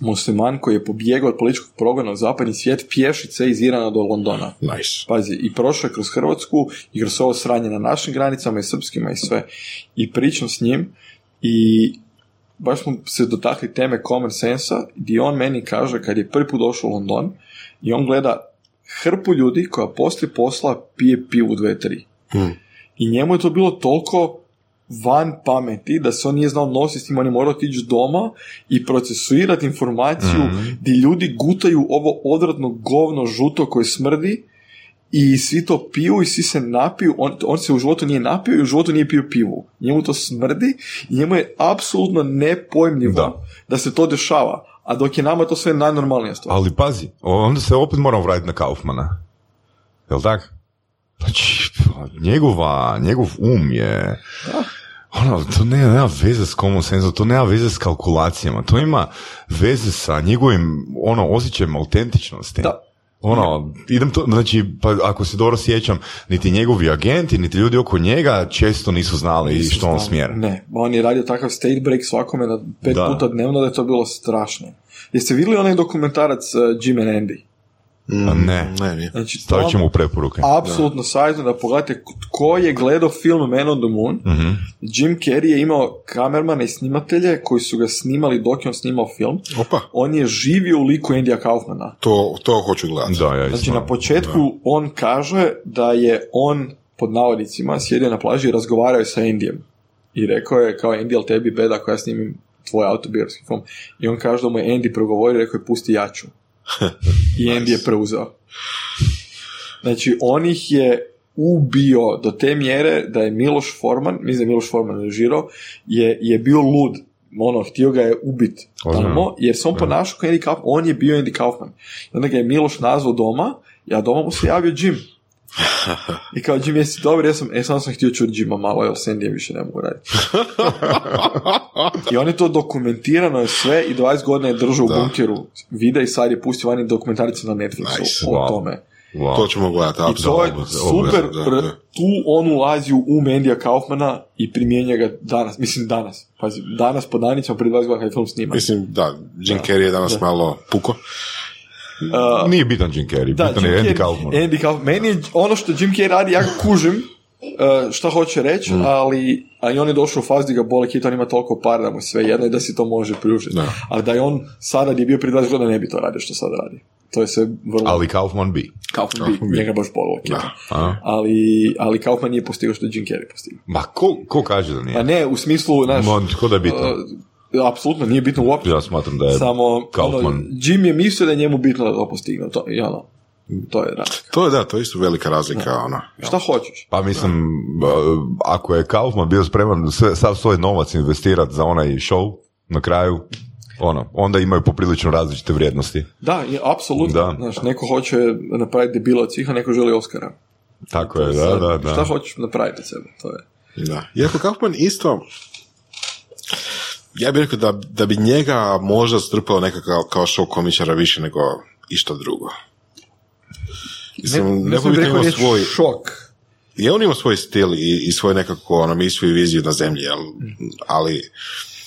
musliman koji je pobjegao od političkog progona u zapadni svijet pješice iz Irana do Londona. Nice. Pazi, i prošao je kroz Hrvatsku i kroz ovo sranje na našim granicama i srpskima i sve. I pričam s njim i baš smo se dotakli teme common sensa gdje on meni kaže kad je prvi put došao u London i on gleda hrpu ljudi koja poslije posla pije pivu dve, tri. Hmm. I njemu je to bilo toliko van pameti da se on nije znao nositi s tim, on je morao otići doma i procesuirati informaciju gdje ljudi gutaju ovo odvratno govno žuto koje smrdi i svi to piju i svi se napiju, on, on se u životu nije napio i u životu nije pio pivu. Njemu to smrdi i njemu je apsolutno nepojmljivo Da. da. se to dešava. A dok je nama to sve najnormalnija stvar. Ali pazi, onda se opet moramo vratiti na Kaufmana. Jel tak? Znači, njegova, njegov um je... Ono, to ne, nema veze s common sense, to nema veze s kalkulacijama, to ima veze sa njegovim, ono, osjećajem autentičnosti. Da. Ono, idem to, znači, pa ako se dobro sjećam, niti njegovi agenti, niti ljudi oko njega često nisu znali što on smjera. Ne, on je radio takav state break svakome na pet Da. puta dnevno da je to bilo strašno. Jeste vidjeli onaj dokumentarac uh, Jim and Andy? A ne, Ne, nije. Znači, stavit to- ćemo u preporuke. Apsolutno savjetno da pogledate tko je gledao film Man on the Moon. Mhm. Jim Carrey je imao kamermane i snimatelje koji su ga snimali dok je on snimao film. Opa, On je živio u liku Endija Kaufmana. to, to hoću gledati. Da, ja. Znači na početku on kaže da je on pod navodnicima sjedio na plaži i razgovarao je sa Endijem. I rekao je kao Andy, jel tebi beda ako ja snimim tvoj autobiografski film. I on kaže da mu je Andy progovorio i rekao je pusti jaču. I Andy je preuzeo. Znači on ih je ubio do te mjere da je Miloš Forman, mislim da je Miloš Forman režirao, je, je bio lud. Ono, htio ga je ubit tamo, jer se on ponašao kao Andy Kaufman, on je bio Andy Kaufman. I onda ga je Miloš nazvao doma, ja doma mu se javio Jim. I kao Jim, jesi dobar, ja sam, e, samo sam htio čuti Jima malo, jer s Andyjem više ne mogu raditi. I on je to dokumentirano je sve i 20 godina je držao u Da. bunkeru vide i sad je pustio vani dokumentaricu na Netflixu Nice. o Wow. tome. Wow. To ćemo gledati, I to je super, Da, da. tu on ulazi u um Endija Kaufmana i primjenja ga danas, mislim danas, pazi, danas po danicama prije 20 godina kad je film sniman. Mislim, da, Jim Carrey je danas malo puko. Uh, Nije bitan Jim Carrey, Da, bitan Jim je Andy Kaufman. Andy Kaufman. Meni je ono što Jim Carrey radi, ja kužim uh, šta hoće reći, Mm. ali a i on je došao u fazu gdje ga boli hit, on ima toliko para da mu sve jedno i da si to može priužiti. Da. Ali da je on sada gdje je bio prije 20 godina ne bi to radio što sada radi. To je sve vrlo... Ali Kaufman bi. Kaufman bi, njega baš bolilo hita. A? Ali, ali Kaufman nije postigao što je Jim Carrey postigao. Ma ko, ko kaže da Pa nije? ne, u smislu, znaš, Ma, ko da je bitno? Uh, apsolutno nije bitno uopće. Ja smatram da je Samo, Kaufman. ono, Jim je mislio da je njemu bitno da to postigne. To, i ono, to je razlika. To je da, to je isto velika razlika, ono. Šta hoćeš? Pa mislim, uh, ako je Kaufman bio spreman sve, sav svoj novac investirati za onaj show na kraju, ono, onda imaju poprilično različite vrijednosti. Da, je, apsolutno. Da. Znaš, neko hoće napraviti debila od svih, a neko želi Oscara. Tako je, da, Sad, da, da. Šta hoćeš napraviti od sebe? To je. Da. Iako Kaufman isto, ja bih rekao da, da bi njega možda strpalo nekakav kao show komičara više nego išta drugo. Mislim, ne bi rekao imao svoj, šok. je on ima svoj stil i, i svoj nekako ono, misiju i viziju na zemlji, ali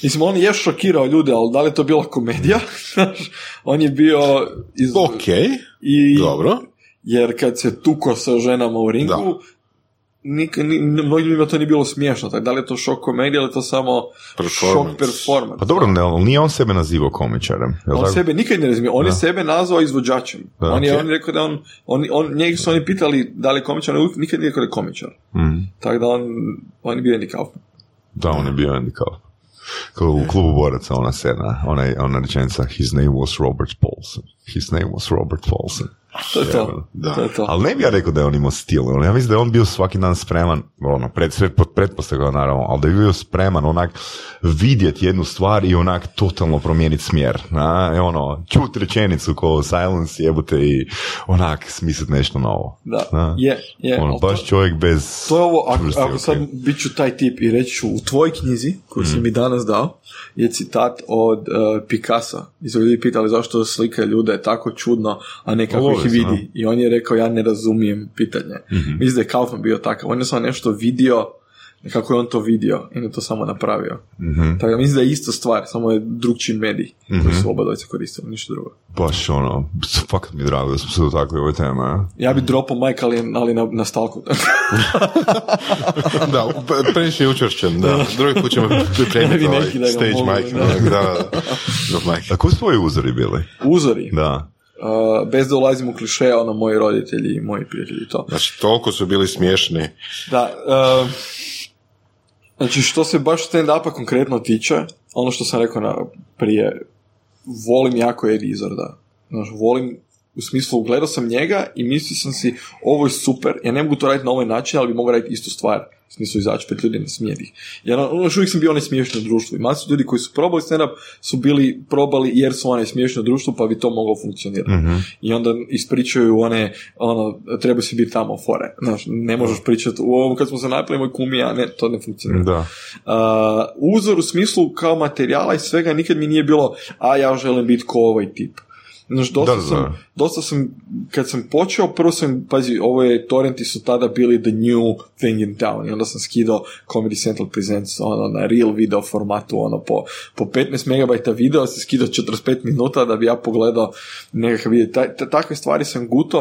Mislim, on je šokirao ljude, ali da li je to bila komedija? On je bio... Iz... ok, I, dobro. Jer kad se tuko sa ženama u ringu, Da. Nik, ni, mnogim ljudima to nije bilo smiješno. Tako, da li je to šok komedija ili je to samo Performance. šok performance? Pa dobro, ne, ali nije on sebe nazivao komičarem. On tako? sebe nikad ne razumije, on je sebe nazvao izvođačem. Da, on je on je rekao da on, on, on njega su oni pitali da li je komičar, on nikad nije rekao da je komičar. Mhm. Tako da on, on je bio Andy Kaufman. Da, on je bio Andy Kaufman. Kao u klubu boraca ona scena, ona, ona rečenica, his name was Robert Paulson. His name was Robert Paulson. To je to. Da. To je to. Ali ne bi ja rekao da je on imao stil. ono, Ja mislim da je on bio svaki dan spreman, ono, pred, sve pod pretpostavljeno naravno, ali da je bio spreman onak vidjeti jednu stvar i onak totalno promijeniti smjer. A, i ono, čut rečenicu ko silence jebute i onak smislit nešto novo. Da, A, je, je. Ono, ali to- baš čovjek bez... To je ovo, ako, ako sad bit ću taj tip i reći ću, u tvojoj knjizi, koju si mi danas dao, je citat od uh, Picasa. I su ljudi pitali zašto slika ljude tako čudno, a ne kako ih vidi. I on je rekao, ja ne razumijem pitanje. Mislim da je Kaufman bio takav. On je samo nešto vidio, kako je on to vidio i on je to samo napravio. Tako da mislim da je ista stvar, samo je drugčiji medij koji su oba dvojice koristili, ništa drugo. Baš ono, fakat mi je drago da smo se dotakli ove teme. a? Ja bi dropao Mike, ali, ali na, na stalku. Da, previše je učvršćen, da. Drugi put ćemo pripremiti ovaj da stage mogu, mic. da. Da, da, da. Da, mic. A koji su tvoji uzori bili? Uzori. Da. Uh, bez da ulazim u klišeje, ono, moji roditelji i moji prijatelji i to. Znači, toliko su bili smiješni. Da, uh, znači što se baš stand-upa konkretno tiče, ono što sam rekao na, prije, volim jako Eddie Izzarda. Znaš, volim u smislu, gledao sam njega i mislio sam si, ovo je super, ja ne mogu to raditi na ovaj način, ali bi mogao raditi istu stvar. U smislu izaći pred ljudi ne smijeti ih. Jer ono, još uvijek sam bio onaj smiješni u društvu. I masu ljudi koji su probali stand-up su bili probali jer su onaj smiješni u društvu pa bi to moglo funkcionirati. I onda ispričaju one, ono, treba si biti tamo fore. Znaš, ne možeš pričati, u ovom kad smo se napili moj kumi, a ne, to ne funkcionira. Da. Uh, uzor u smislu kao materijala i svega nikad mi nije bilo, a ja želim biti ko ovaj tip. Znaš, dosta, Da, sam, dosta sam, kad sam počeo, prvo sam, pazi, ovo je, torrenti su tada bili the new thing in town i onda sam skidao Comedy Central Presents ono, na real video formatu, ono, po, po 15 megabajta video sam skidao 45 minuta da bi ja pogledao nekakav video. Ta, ta- takve stvari sam guto,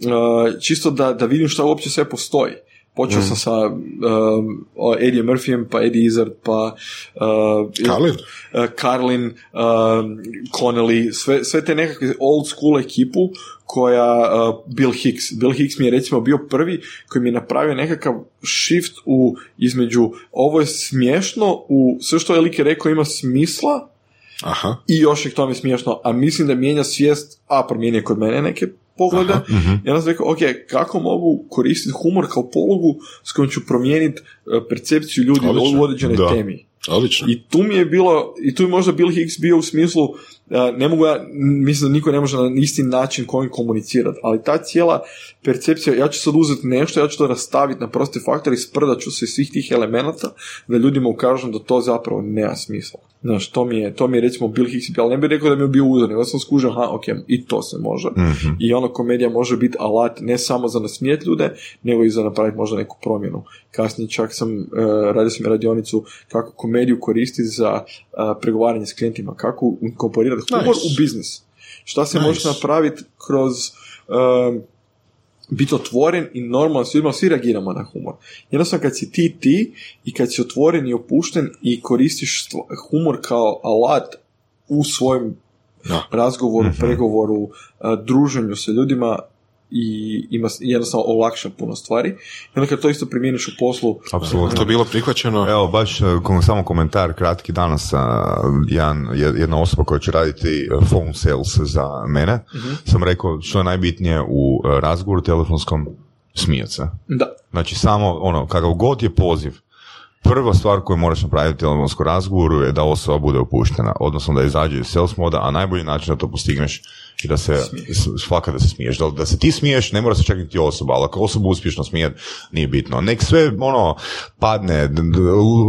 uh, čisto da, da vidim šta uopće sve postoji. Počeo sam sa um, o Eddie Murphyjem, pa Eddie Izzard, pa uh, Carlin? uh, Carlin, um, Connelly, sve, sve te nekakve old school ekipu koja uh, Bill Hicks. Bill Hicks mi je recimo bio prvi koji mi je napravio nekakav shift u između ovo je smiješno, u sve što je lik je rekao ima smisla, Aha. i još je k tome smiješno, a mislim da mijenja svijest, a promijenio je kod mene neke poglede, i onda sam rekao, ok, kako mogu koristiti humor kao polugu s kojom ću promijeniti eh, percepciju ljudi Odlično. u određenoj Da. temi. Odlično. I tu mi je bilo, i tu je možda Bill Hicks bio u smislu, a, ne mogu ja, mislim da niko ne može na isti način kojim komunicirati, ali ta cijela percepcija, ja ću sad uzeti nešto, ja ću to rastaviti na prosti faktor i sprdat ću se svih tih elemenata da ljudima ukažem da to zapravo nema smisla. Znaš, to mi je, to mi je recimo Bill Hicks, ali ne bih rekao da mi je bio uzor, nego sam skužio, aha, ok, i to se može. I ono, komedija može biti alat ne samo za nasmijet ljude, nego i za napraviti možda neku promjenu. Kasnije čak sam, uh, radio sam radionicu kako komediju koristi za uh, pregovaranje s klijentima, kako inkorporirati humor Nice. u biznis. Šta se Nice. može napraviti kroz um, biti otvoren i normalno s ljudima, svi reagiramo na humor. Jednostavno kad si ti ti i kad si otvoren i opušten i koristiš humor kao alat u svojem Da. razgovoru, pregovoru, a, druženju sa ljudima i ima jednostavno olakša puno stvari. I onda kad to isto primjeniš u poslu, Apsolutno. To je bilo prihvaćeno. Evo, baš e, samo komentar kratki danas. a, Jedan, je- jedna osoba koja će raditi e, phone sales za mene, sam rekao što je najbitnije u e, razgovoru telefonskom, smijat se. da, Znači samo ono, kakav god je poziv, prva stvar koju moraš napraviti u telefonskom razgovoru je da osoba bude opuštena, odnosno da izađe iz sales moda, a najbolji način da to postigneš i da se svaka da se smiješ. Da, da se ti smiješ, ne mora se čak niti osoba, ali ako osoba uspješno smije, nije bitno. Nek sve ono padne,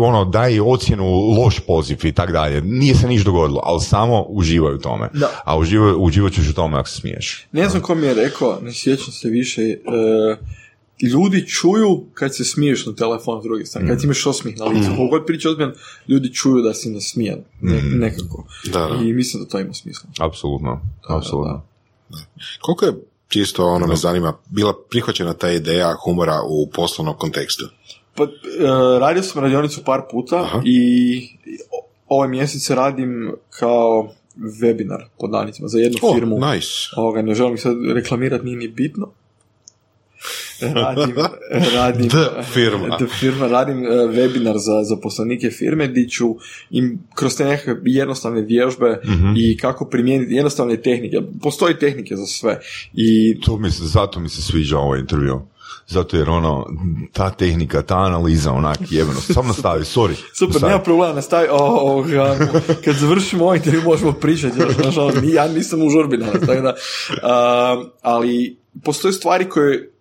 ono daj ocjenu loš poziv i tak dalje. Nije se niš dogodilo, ali samo uživaj u tome. Da. A uživaj, uživat ćeš u tome ako se smiješ. ne znam ko mi je rekao, ne sjećam se više, e, ljudi čuju kad se smiješ na telefon s druge strane, kad imaš osmih na licu. God priča ozbiljan, ljudi čuju da si nasmijan, ne, nekako. Da, da. I mislim da to ima smisla. Apsolutno, apsolutno. Koliko je čisto ono me zanima, bila prihvaćena ta ideja humora u poslovnom kontekstu? Pa, e, radio sam radionicu par puta Aha. i ovaj mjesec radim kao webinar pod nanicima za jednu O, firmu. nice. Ovoga, ne želim ih sad reklamirati, nije ni bitno. Radim, radim, The firma. The firma, radim uh, webinar za zaposlenike firme gdje ću im kroz te nekakve jednostavne vježbe i kako primijeniti jednostavne tehnike. Postoji tehnike za sve. I To mi se, zato mi se sviđa ovaj intervju. Zato jer ono, ta tehnika, ta analiza, onak jebeno. Samo nastavi, sorry. Super, Nastavi. nema problema, nastavi, o, ovoga, kad završimo ovaj intervju možemo pričati, nažalost, ja nisam u žurbi danas, tako da, ali postoje stvari koje,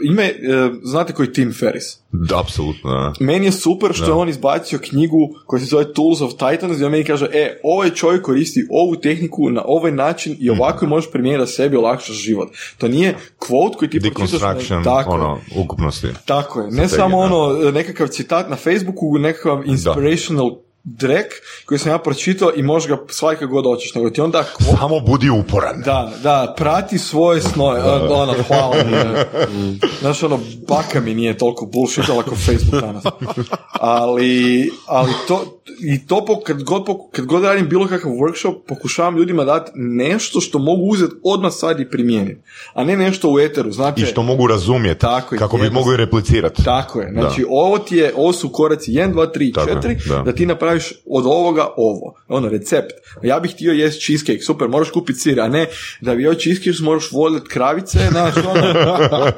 ime, e, znate koji je Tim Ferris? Da, apsolutno, da. Meni je super što je on izbacio knjigu koja se zove Tools of Titans gdje on meni kaže, e, ovaj čovjek koristi ovu tehniku na ovaj način i ovako je možeš primijeniti da sebi olakšaš život. To nije quote koji ti pročitaš. Tako ono, ukupnosti. Tako je, ne samo da. ono nekakav citat na Facebooku, nekakav inspirational drek koji sam ja pročitao i možeš ga svaki god hoćeš, nego ti onda kvo- Samo budi uporan. da, da, prati svoje snove, ono, hvala mi. Znaš, ono, baka mi nije toliko bullshitala kao Facebook danas. Ali, ali to, i to po, kad, god, po- kad god radim bilo kakav workshop, pokušavam ljudima dati nešto što mogu uzeti odmah sad i primijeniti. A ne nešto u eteru, znate. I što mogu razumjeti, Tako je, kako bi mogli replicirati. Tako je, znači ovo ti je, ovo su koraci 1, 2, 3, Tako je, 4, da. da ti napraviš od ovoga ovo, ono recept. Ja bih htio jest cheesecake, super, moraš kupiti sir, a ne da bi joj cheesecake moraš voljeti kravice, znaš, ono,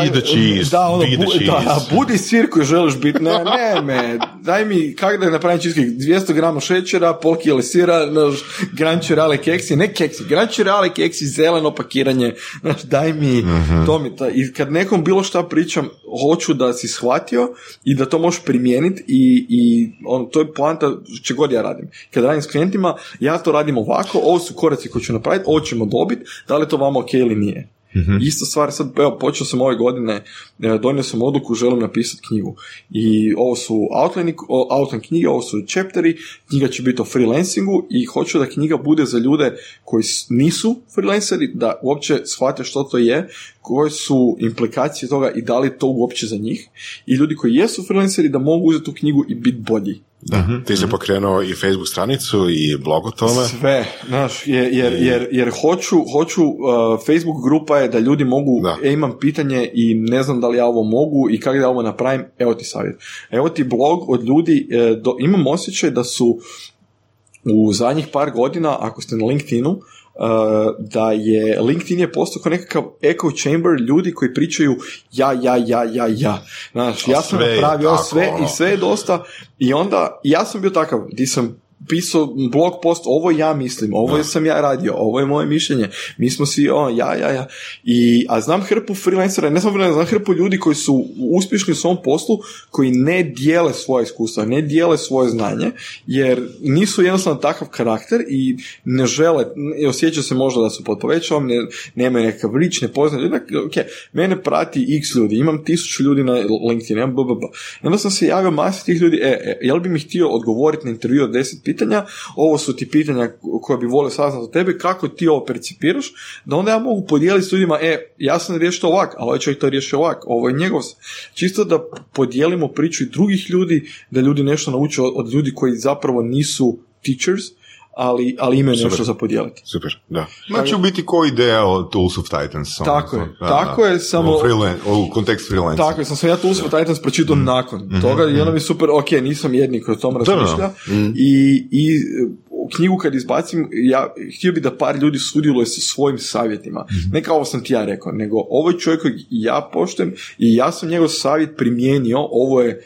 Be the cheese. da, ono, be the bu, cheese. da, budi sir koji želiš biti, ne, ne, me, daj mi, kako da napravim cheesecake, 200 grama šećera, pol kile sira, znaš, gran čurale keksi, ne keksi, gran čurale keksi, zeleno pakiranje, znaš, daj mi, to mi, ta, i kad nekom bilo šta pričam, hoću da si shvatio i da to možeš primijeniti i, i on, to je poanta če god ja radim. Kad radim s klijentima, ja to radim ovako, ovo su koraci koje ću napraviti, ovo ćemo dobiti, da li je to vama ok ili nije. Ista stvar, sad evo, počeo sam ove godine, e, donio sam odluku, želim napisati knjigu. I ovo su outline, outline knjige, ovo su chapteri, knjiga će biti o freelancingu i hoću da knjiga bude za ljude koji nisu freelanceri, da uopće shvate što to je, koje su implikacije toga i da li to uopće za njih. I ljudi koji jesu freelanceri da mogu uzeti tu knjigu i biti bolji. Da, ti si pokrenuo i Facebook stranicu i blog o tome. Sve, znaš, jer, jer, jer, jer hoću, hoću uh, Facebook grupa je da ljudi mogu, Da. e, imam pitanje i ne znam da li ja ovo mogu i kako da ovo napravim, evo ti savjet. Evo ti blog od ljudi, e, do, imam osjećaj da su u zadnjih par godina, ako ste na LinkedInu, uh, da je LinkedIn je postao kao nekakav echo chamber ljudi koji pričaju ja, ja, ja, ja, ja. Znaš, ja sam sve napravio sve ono. i sve je dosta i onda ja sam bio takav, di sam pisao blog post, ovo ja mislim, ovo sam ja radio, ovo je moje mišljenje, mi smo svi, ono, ja, ja, ja. I, a znam hrpu freelancera, ne samo freelancera, znam hrpu ljudi koji su uspješni u svom poslu, koji ne dijele svoje iskustva, ne dijele svoje znanje, jer nisu jednostavno takav karakter i ne žele, i osjećaju se možda da su pod povećavom, ne, nemaju nekakav rič, ne poznaju ljudi, ok, mene prati x ljudi, imam tisuću ljudi na LinkedIn, imam BBB. I onda sam se javio masi tih ljudi, e, e, jel bi mi htio odgovoriti na intervju od 10 pitanja, ovo su ti pitanja koje bi volio saznati od tebe, kako ti ovo percipiraš, da onda ja mogu podijeliti s ljudima, e, ja sam riješio ovak, a ovaj čovjek to riješio ovak, ovo je njegov. Čisto da podijelimo priču i drugih ljudi, da ljudi nešto nauče od ljudi koji zapravo nisu teachers, ali, ali imaju nešto za podijeliti. Super, da. Znači u biti ko ideja o Tools of Titans. ono, Tako je, da, tako da. je, samo- U, freelan- u kontekst freelance. Tako je, sam sam ja Tools of Titans pročitao nakon toga i onda mi super, ok, nisam jedni koji o tom razmišlja i, i e, u knjigu kad izbacim, ja htio bi da par ljudi sudjeluje sa svojim savjetima. Ne kao ovo sam ti ja rekao, nego ovo je čovjek kojeg ja poštem i ja sam njegov savjet primijenio, ovo je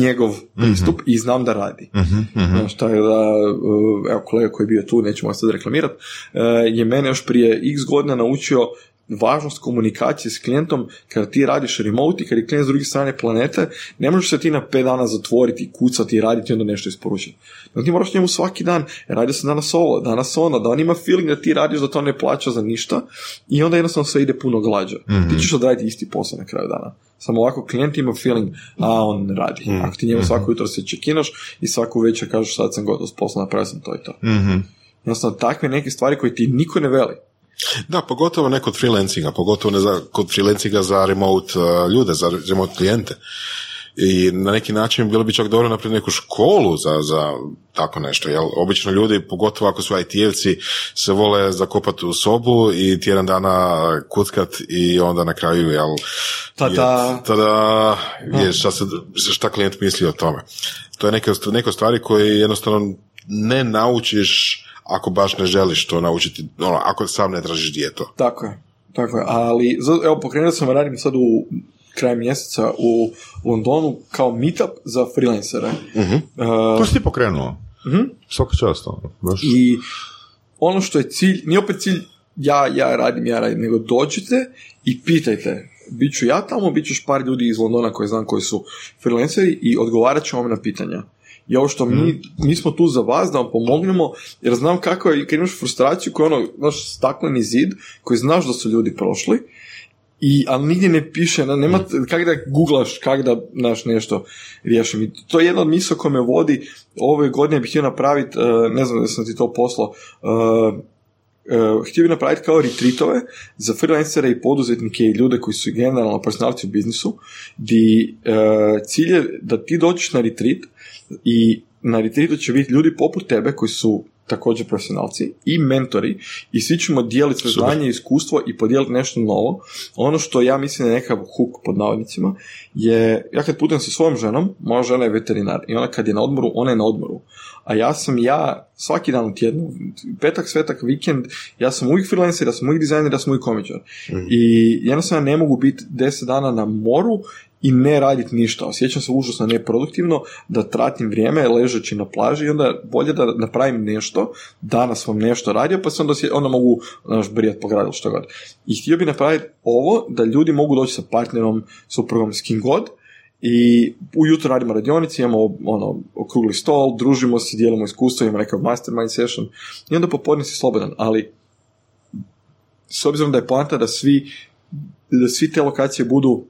njegov pristup i znam da radi. Znaš, tako da, uh, evo kolega koji je bio tu, nećemo sad reklamirati, je mene još prije x godina naučio važnost komunikacije s klijentom kada ti radiš remote i kad je klijent s druge strane planete, ne možeš se ti na pet dana zatvoriti, kucati i raditi i onda nešto isporučiti. No, ti moraš njemu svaki dan, e, radio sam danas ovo, danas ono, da on ima feeling da ti radiš da to ne plaća za ništa i onda jednostavno sve ide puno glađe. Ti ćeš odraditi isti posao na kraju dana. Samo ovako klijent ima feeling, a on ne radi. Ako ti njemu svako jutro se čekinaš i svaku večer kažeš sad sam gotov s posla, napravio sam to i to. Mhm. Jednostavno takve neke stvari koje ti niko ne veli. Da, pogotovo ne kod freelancinga, pogotovo ne za, kod freelancinga za remote uh, ljude, za remote klijente. I na neki način bilo bi čak dobro napraviti neku školu za, za tako nešto, jel? Obično ljudi, pogotovo ako su IT-evci, se vole zakopati u sobu i tjedan dana kuckat i onda na kraju, jel? Tada. Tada, je šta, se, šta klijent misli o tome. To je neke, neke stvari koje jednostavno ne naučiš ako baš ne želiš to naučiti, ono, ako sam ne tražiš dijeto. Tako je, tako je, ali evo pokrenuo sam, radim sad u kraj mjeseca u Londonu kao meetup za freelancere. Uh-huh. to si ti pokrenuo? Uh-huh. Svaka čast. Ono, baš. I ono što je cilj, nije opet cilj ja, ja radim, ja radim, nego dođite i pitajte. Biću ja tamo, bit ćeš par ljudi iz Londona koji znam koji su freelanceri i odgovarat ću vam na pitanja. I ovo što mi, mhm. mi smo tu za vas da vam pomognemo, jer znam kako je, kad imaš frustraciju koji je ono, naš stakleni zid, koji znaš da su ljudi prošli, i, ali nigdje ne piše, nema, mm. kak da googlaš, kak da naš nešto riješim. I to je jedna od misla koja me vodi, ove godine bih htio napraviti, uh, ne znam da sam ti to poslao, uh, uh, htio bih napraviti kao retreatove za freelancere i poduzetnike i ljude koji su generalno personalci u biznisu, di uh, cilj je da ti dođeš na retreat i na retreatu će biti ljudi poput tebe koji su također profesionalci i mentori i svi ćemo dijeliti svoje znanje i iskustvo i podijeliti nešto novo. Ono što ja mislim je nekav huk pod navodnicima je, ja kad putujem sa svojom ženom, moja žena je veterinar i ona kad je na odmoru, ona je na odmoru. A ja sam ja svaki dan u tjednu, petak, svetak, vikend, ja sam uvijek freelancer, ja sam uvijek dizajner, ja sam uvijek komičar. Mm. I jednostavno ne mogu biti deset dana na moru i ne raditi ništa. Osjećam se užasno neproduktivno da tratim vrijeme ležeći na plaži i onda bolje da napravim nešto, danas vam nešto radio, pa se onda, onda mogu znaš, brijati po gradu što god. I htio bi napraviti ovo da ljudi mogu doći sa partnerom, suprugom, s kim god, i ujutro radimo radionici, imamo ono, okrugli stol, družimo se, dijelimo iskustvo, imamo nekav mastermind session i onda popodne si slobodan, ali s obzirom da je poanta da svi da svi te lokacije budu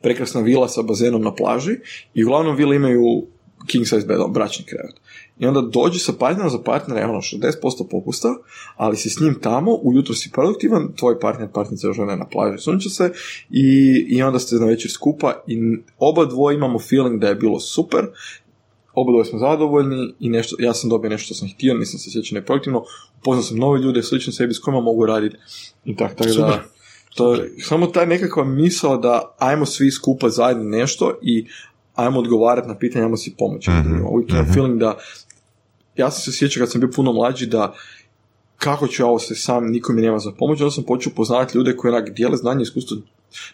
prekrasna vila sa bazenom na plaži i uglavnom vile imaju king size bed, bračni krevet. I onda dođi sa partnerom za partnera je ono 60% popusta, ali si s njim tamo, ujutro si produktivan, tvoj partner, partner žene na plaži sunče se i, i onda ste na večer skupa i oba dvoje imamo feeling da je bilo super, oba dvoje smo zadovoljni i nešto, ja sam dobio nešto što sam htio, nisam se sjećao neproduktivno, upoznao sam nove ljude, slične sebi s kojima mogu raditi i tako, tako da to je samo taj nekakva misao da ajmo svi skupa zajedno nešto i ajmo odgovarati na pitanje, ajmo si pomoći. Mm-hmm. Uvijek imam mm feeling da, ja sam se sjećao kad sam bio puno mlađi da kako ću ja ovo se sam, niko mi nema za pomoć, onda sam počeo poznavati ljude koji onak dijele znanje i iskustvo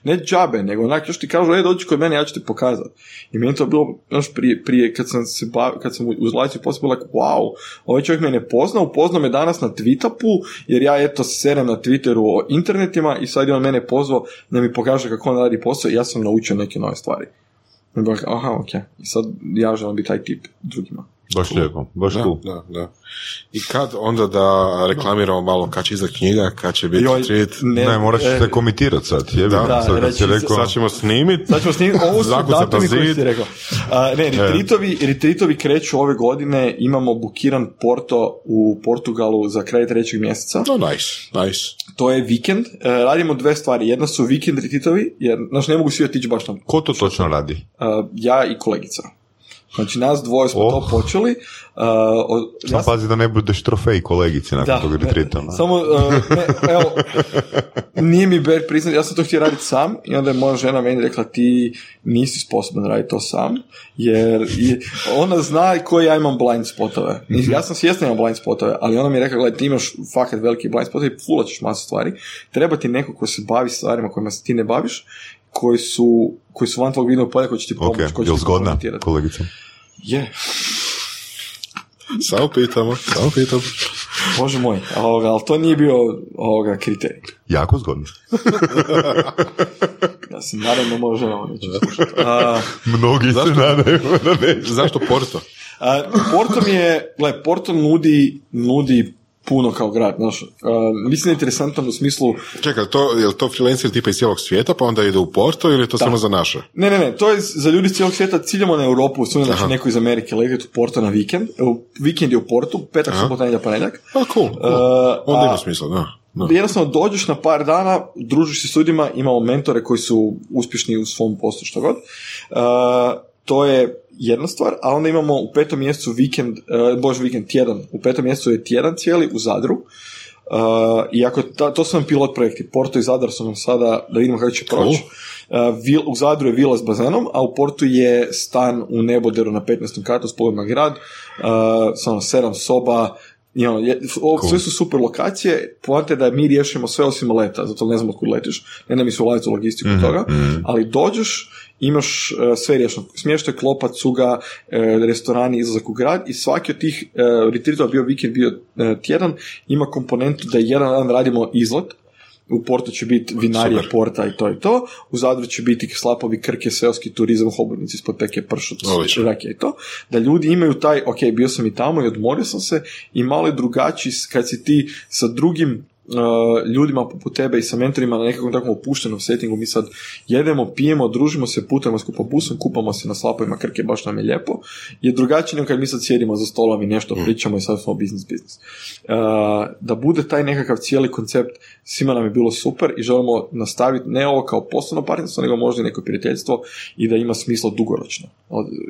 ne džabe, nego onak još ti kažu, e, dođi kod mene, ja ću ti pokazati. I meni to bilo, znaš, prije, prije kad sam se bav, kad sam uz Lajcu bilo like, wow, ovaj čovjek me ne pozna, upoznao me danas na Twitapu, jer ja eto serem na Twitteru o internetima i sad je on mene pozvao da mi pokaže kako on radi posao i ja sam naučio neke nove stvari. I aha, ok, i sad ja želim biti taj tip drugima. Baš lijepo, baš da, cool. Da, da. I kad onda da reklamiramo malo kad će iza knjiga, kad će biti Joj, treat? Ne, ne moraš e, se komitirati sad. Jebim, da, da, sad, reći, rekao... sad ćemo snimiti. Sad ćemo snimiti, ovo su datumi koji si rekao. A, ne, retritovi, retritovi kreću ove godine, imamo bukiran Porto u Portugalu za kraj trećeg mjeseca. No, nice, nice. To je vikend. E, radimo dve stvari. Jedna su vikend retritovi, jer naš ne mogu svi otići baš tam. Ko to točno radi? A, ja i kolegica. Znači nas dvoje smo oh. to počeli. Uh, Samo ja pazi da ne budeš trofej kolegici nakon da, tog retrita. Samo, uh, ne, evo, nije mi ber priznat, ja sam to htio raditi sam i onda je moja žena meni rekla ti nisi sposoban raditi to sam, jer je, ona zna koji ja imam blind spotove. Mhm. Ja sam svjesna imam blind spotove, ali ona mi je rekla, gledaj, ti imaš fakat veliki blind spotove i fulaćeš masu stvari. Treba ti neko ko se bavi stvarima kojima se ti ne baviš koji su, koji su van tvog vidnog polja koji će ti pomoći. Okay. je zgodna kolegica? Je. Samo pitamo, samo pitamo. Bože moj, ovoga, ali to nije bio ovoga kriterij. Jako zgodno. ja se naravno može neću Mnogi zašto, se nadaju Zašto Porto? A, Porto mi je, gle, Porto nudi, nudi puno kao grad, znaš. Uh, mislim je interesantan u smislu... Čekaj, to, je li to freelancer tipa iz cijelog svijeta pa onda ide u Porto ili je to samo za naše? Ne, ne, ne, to je za ljudi iz cijelog svijeta, ciljamo na Europu, su znači neko iz Amerike letiti u Porto na vikend, vikend je u Portu, petak, subota, nedjelja, ponedjeljak. A, cool, cool. Uh, onda ima smisla, da. Jednostavno dođeš na par dana, družiš se s ljudima, imamo mentore koji su uspješni u svom poslu, što god. Uh, to je jedna stvar, a onda imamo u petom mjesecu vikend, uh, bož vikend, tjedan. U petom mjesecu je tjedan cijeli u Zadru. Uh, iako to su nam pilot projekti. Porto i Zadar su nam sada, da vidimo kako će proći. Uh, u Zadru je vila s bazenom, a u Portu je stan u Neboderu na 15. katu s na grad, uh, samo sedam soba, You know, je, Sve su super lokacije, poante da mi riješimo sve osim leta, zato ne znam kud letiš, ne da mi su u logistiku mm toga, mhm. ali dođeš, imaš uh, sve riješeno, smještaj, klopa, cuga, uh, restorani, izlazak u grad i svaki od tih uh, retreatova bio vikend, bio tjedan, ima komponentu da jedan dan radimo izlet, u Portu će biti vinarija Porta i to i to, u Zadru će biti slapovi krke, seoski turizam, hobotnici ispod peke, pršut, rakija i to, da ljudi imaju taj, ok, bio sam i tamo i odmorio sam se i malo je drugačiji kad si ti sa drugim ljudima poput tebe i sa mentorima na nekakvom takvom opuštenom settingu, mi sad jedemo, pijemo, družimo se, putujemo skupa busom, kupamo se na slapovima krke, baš nam je lijepo, je drugačije nego kad mi sad sjedimo za stolom i nešto mm. pričamo i sad smo biznis biznis. Uh, da bude taj nekakav cijeli koncept, svima nam je bilo super i želimo nastaviti ne ovo kao poslovno partnerstvo, nego možda i neko prijateljstvo i da ima smisla dugoročno.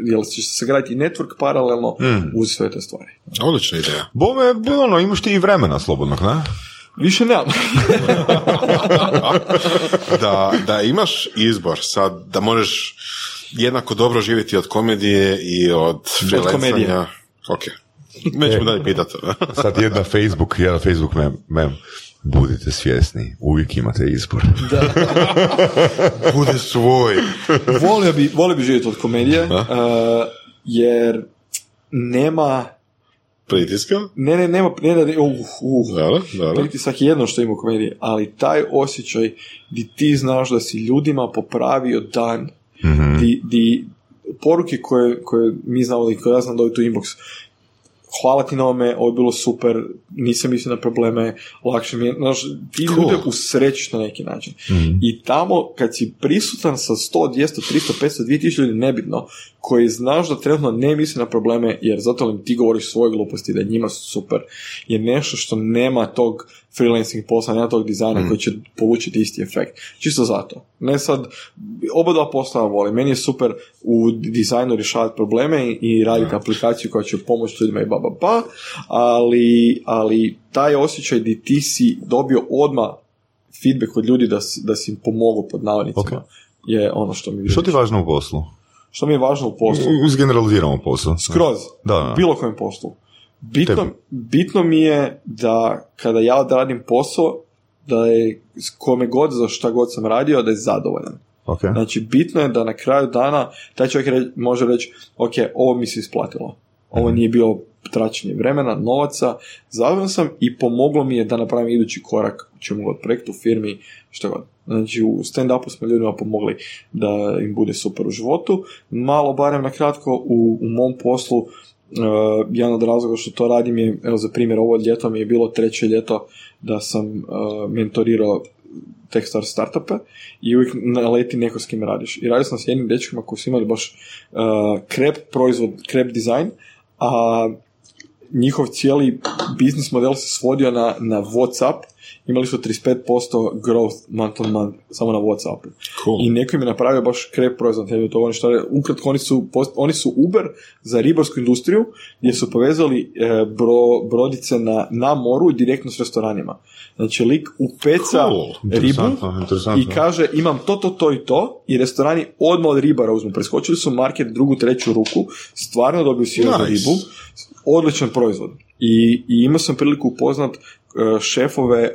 Jer će se sagraditi network paralelno mm. uz sve te stvari. Odlična ideja. Bome, ono, imaš ti i vremena slobodnog, ne? Više nemam. da, da imaš izbor sad, da možeš jednako dobro živjeti od komedije i od freelancanja. Ok. Nećemo dalje pitati. sad jedna Facebook, jedan Facebook mem, mem. Budite svjesni, uvijek imate izbor. Da. Bude svoj. volio bi, volio bi živjeti od komedije, uh, jer nema Pritiska? Ne, ne, nema, ne, ne, uh, uh. Pritisak je jedno što ima u komediji, ali taj osjećaj di ti znaš da si ljudima popravio dan, mm-hmm. di, di poruke koje, koje mi znamo koje ja znam dobiti u inbox, hvala ti na ome, ovo je bilo super, nisam mislio na probleme, lakše mi je, znaš, ti cool. ljude usrećiš na neki način. Mm-hmm. I tamo, kad si prisutan sa 100, 200, 300, 500, 2000 ljudi, nebitno, koji znaš da trenutno ne misli na probleme, jer zato im ti govoriš svoje gluposti, da je njima super, je nešto što nema tog freelancing posla, nema tog dizajna mm. koji će polučiti isti efekt. Čisto zato. Ne sad, oba dva posla volim. Meni je super u dizajnu rješavati probleme i raditi aplikaciju koja će pomoći ljudima i ba, ba, ba ali, ali taj osjećaj di ti si dobio odmah feedback od ljudi da, da si im pomogu pod navodnicima je ono što mi Što ti je važno u poslu? Što mi je važno u poslu? Uzgeneraliziramo poslu. Skroz. Da, da. Bilo kojem poslu. Bitno, bitno mi je da kada ja odradim posao, da je kome god za šta god sam radio, da je zadovoljan. Okay. Znači, bitno je da na kraju dana taj čovjek može reći, ok, ovo mi se isplatilo. Ovo mhm. nije bio tračenje vremena, novaca, zadovoljan sam i pomoglo mi je da napravim idući korak u čemu god projektu, firmi, što god. Znači u stand-upu smo ljudima pomogli da im bude super u životu. Malo barem na kratko u, u mom poslu Uh, jedan od razloga što to radim je, evo za primjer, ovo ljeto mi je bilo treće ljeto da sam uh, mentorirao Techstar startupe i uvijek naleti neko s kim radiš. I radio sam s jednim dečkima koji su imali baš uh, krep proizvod, krep dizajn, a njihov cijeli biznis model se svodio na, na Whatsapp imali su 35% growth month on month samo na Whatsappu. Cool. I neko im je napravio baš krep proizvod tebi to što ukratko oni su, oni su Uber za ribarsku industriju gdje su povezali e, bro, brodice na, na moru direktno s restoranima. Znači lik upeca cool. ribu i kaže imam to, to, to i to i restorani odmah od ribara uzmu. Preskočili su market drugu, treću ruku, stvarno dobiju si nice. ribu, odličan proizvod. I, I imao sam priliku upoznat šefove e,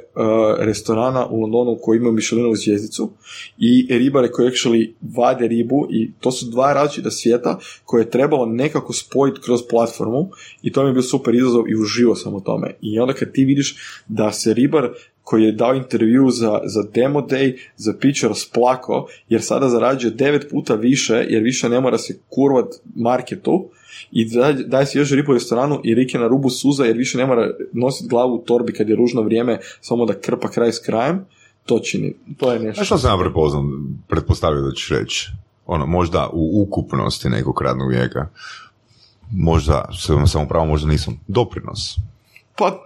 restorana u Londonu koji imaju Michelinovu zvijezdicu i ribare koji actually vade ribu i to su dva različita svijeta koje je trebalo nekako spojiti kroz platformu i to mi je bio super izazov i uživo sam u tome. I onda kad ti vidiš da se ribar koji je dao intervju za, za demo day, za pitch rasplako, jer sada zarađuje devet puta više, jer više ne mora se kurvat marketu, i daje si još ribu u restoranu i Rik je na rubu suza jer više ne mora nositi glavu u torbi kad je ružno vrijeme samo da krpa kraj s krajem, to čini. To je nešto. A što sam ja prepoznam, pretpostavio da ćeš reći? Ono, možda u ukupnosti nekog radnog vijeka. Možda, samo pravo, možda nisam. Doprinos. Pa,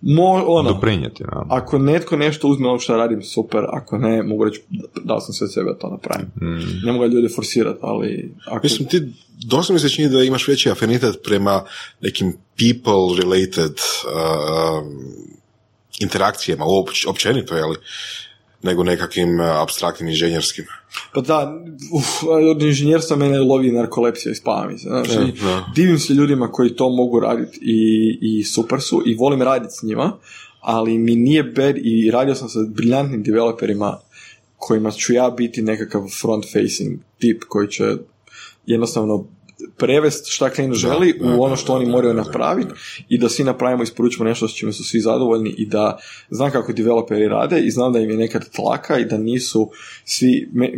Mo, ono, Doprinijeti, da. ako netko nešto uzme ono što radim, super, ako ne, mogu reći da- dao sam sve sebe da to napravim. Mm. Ne mogu ljudi forsirati, ali ako... Mislim, ti dosta mi se čini da imaš veći afinitet prema nekim people-related uh, interakcijama, uopć, općenito, jeli, nego nekakvim uh, abstraktnim inženjerskim. Pa da, uf, od inženjerstva mene lovi narkolepsija i spava mi se. Znači, E, da. divim se ljudima koji to mogu raditi i, i super su i volim raditi s njima, ali mi nije bad i radio sam sa briljantnim developerima kojima ću ja biti nekakav front facing tip koji će jednostavno prevest šta klijent želi da, u ono što oni moraju napraviti i da svi napravimo, isporučimo nešto s čime su svi zadovoljni i da znam kako developeri rade i znam da im je nekad tlaka i da nisu svi, me,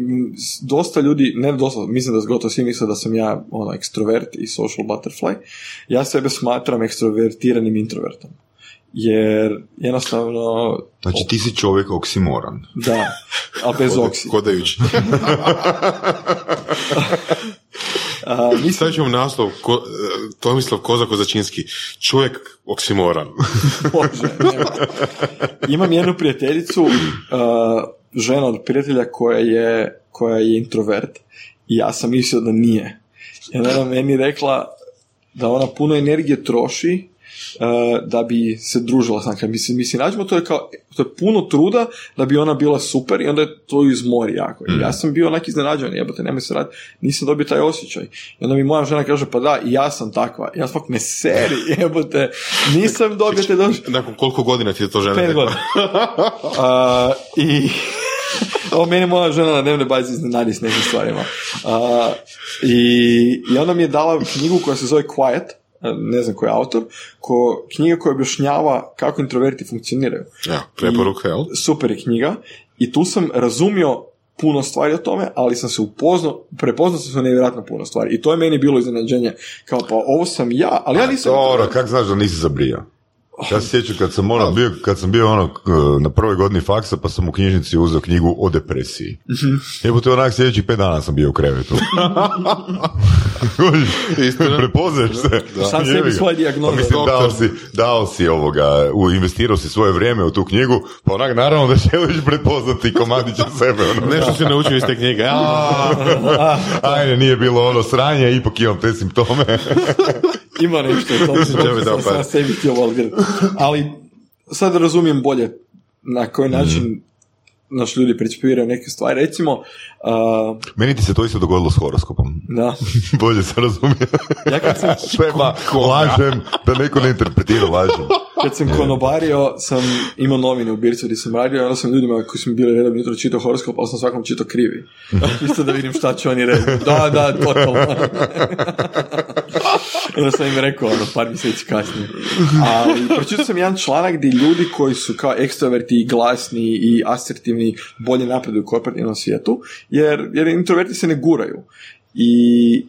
dosta ljudi, ne dosta, mislim da gotovo svi misle da sam ja ono, ekstrovert i social butterfly, ja sebe smatram ekstrovertiranim introvertom. Jer jednostavno Znači ti si čovjek oksimoran. da, ali bez oksi. Kodajući. A, mislim, Stavit ćemo naslov ko, uh, Tomislav Koza Kozačinski. Čovjek oksimoran. Bože, nema. Imam jednu prijateljicu, uh, žena od prijatelja koja je, koja je introvert i ja sam mislio da nije. I onda je ona meni rekla da ona puno energije troši da bi se družila s nama. Mislim, mislim, nađemo, to je kao, to je puno truda da bi ona bila super i onda je to izmori jako. I ja sam bio onak iznenađen, jebote, nemoj se raditi, nisam dobio taj osjećaj. I onda mi moja žena kaže, pa da, i ja sam takva. Ja sam me seri, jebote, nisam dobio te došli. Nakon koliko godina ti je to žena Pet godina. A, I ovo meni moja žena na dnevnoj bazi iznenadi s nekim stvarima. A, i, I onda mi je dala knjigu koja se zove Quiet, ne znam koji je autor, ko, knjiga koja objašnjava kako introverti funkcioniraju. Ja, preporuka, jel? Super je knjiga i tu sam razumio puno stvari o tome, ali sam se upoznao, prepoznao sam se nevjerojatno puno stvari. I to je meni bilo iznenađenje. Kao, pa ovo sam ja, ali ja nisam... Dobro, kak znaš da nisi zabrijao? Ja se sjećam kad sam, ono, bio, kad sam bio ono, na prvoj godini faksa pa sam u knjižnici uzeo knjigu o depresiji. Evo te onak sljedećih pet dana sam bio u krevetu. Prepoznaš se. Sam sebi svoje dijagnoze. Pa mislim, Doktor. dao si, dao si ovoga, u, investirao si svoje vrijeme u tu knjigu, pa onak naravno da želiš prepoznati komadića sebe. Ono. Nešto si naučio iz te knjige. Ajde, nije bilo ono sranje, ipak imam te simptome. Ima nešto da dao sam, sebi htio. Ali sad razumijem bolje na koji način naš ljudi percipiraju neke stvari. Recimo, uh, Meni ti se to isto dogodilo s horoskopom. da, Bolje se razumije. ja kad sam, Treba, lažem, da neko ne interpretira, lažem. kad sam konobario, sam imao novine u Bircu gdje sam radio, onda sam ljudima koji su mi bili redom jutro čitao horoskop, ali sam svakom čitao krivi. Isto da vidim šta će oni reći. Da, da, totalno. Onda sam im rekao, ono, par mjeseci kasnije. Ali pročitao sam jedan članak gdje ljudi koji su kao ekstroverti i glasni i asertivni bolje napreduju u korporativnom svijetu, jer, jer introverti se ne guraju. I,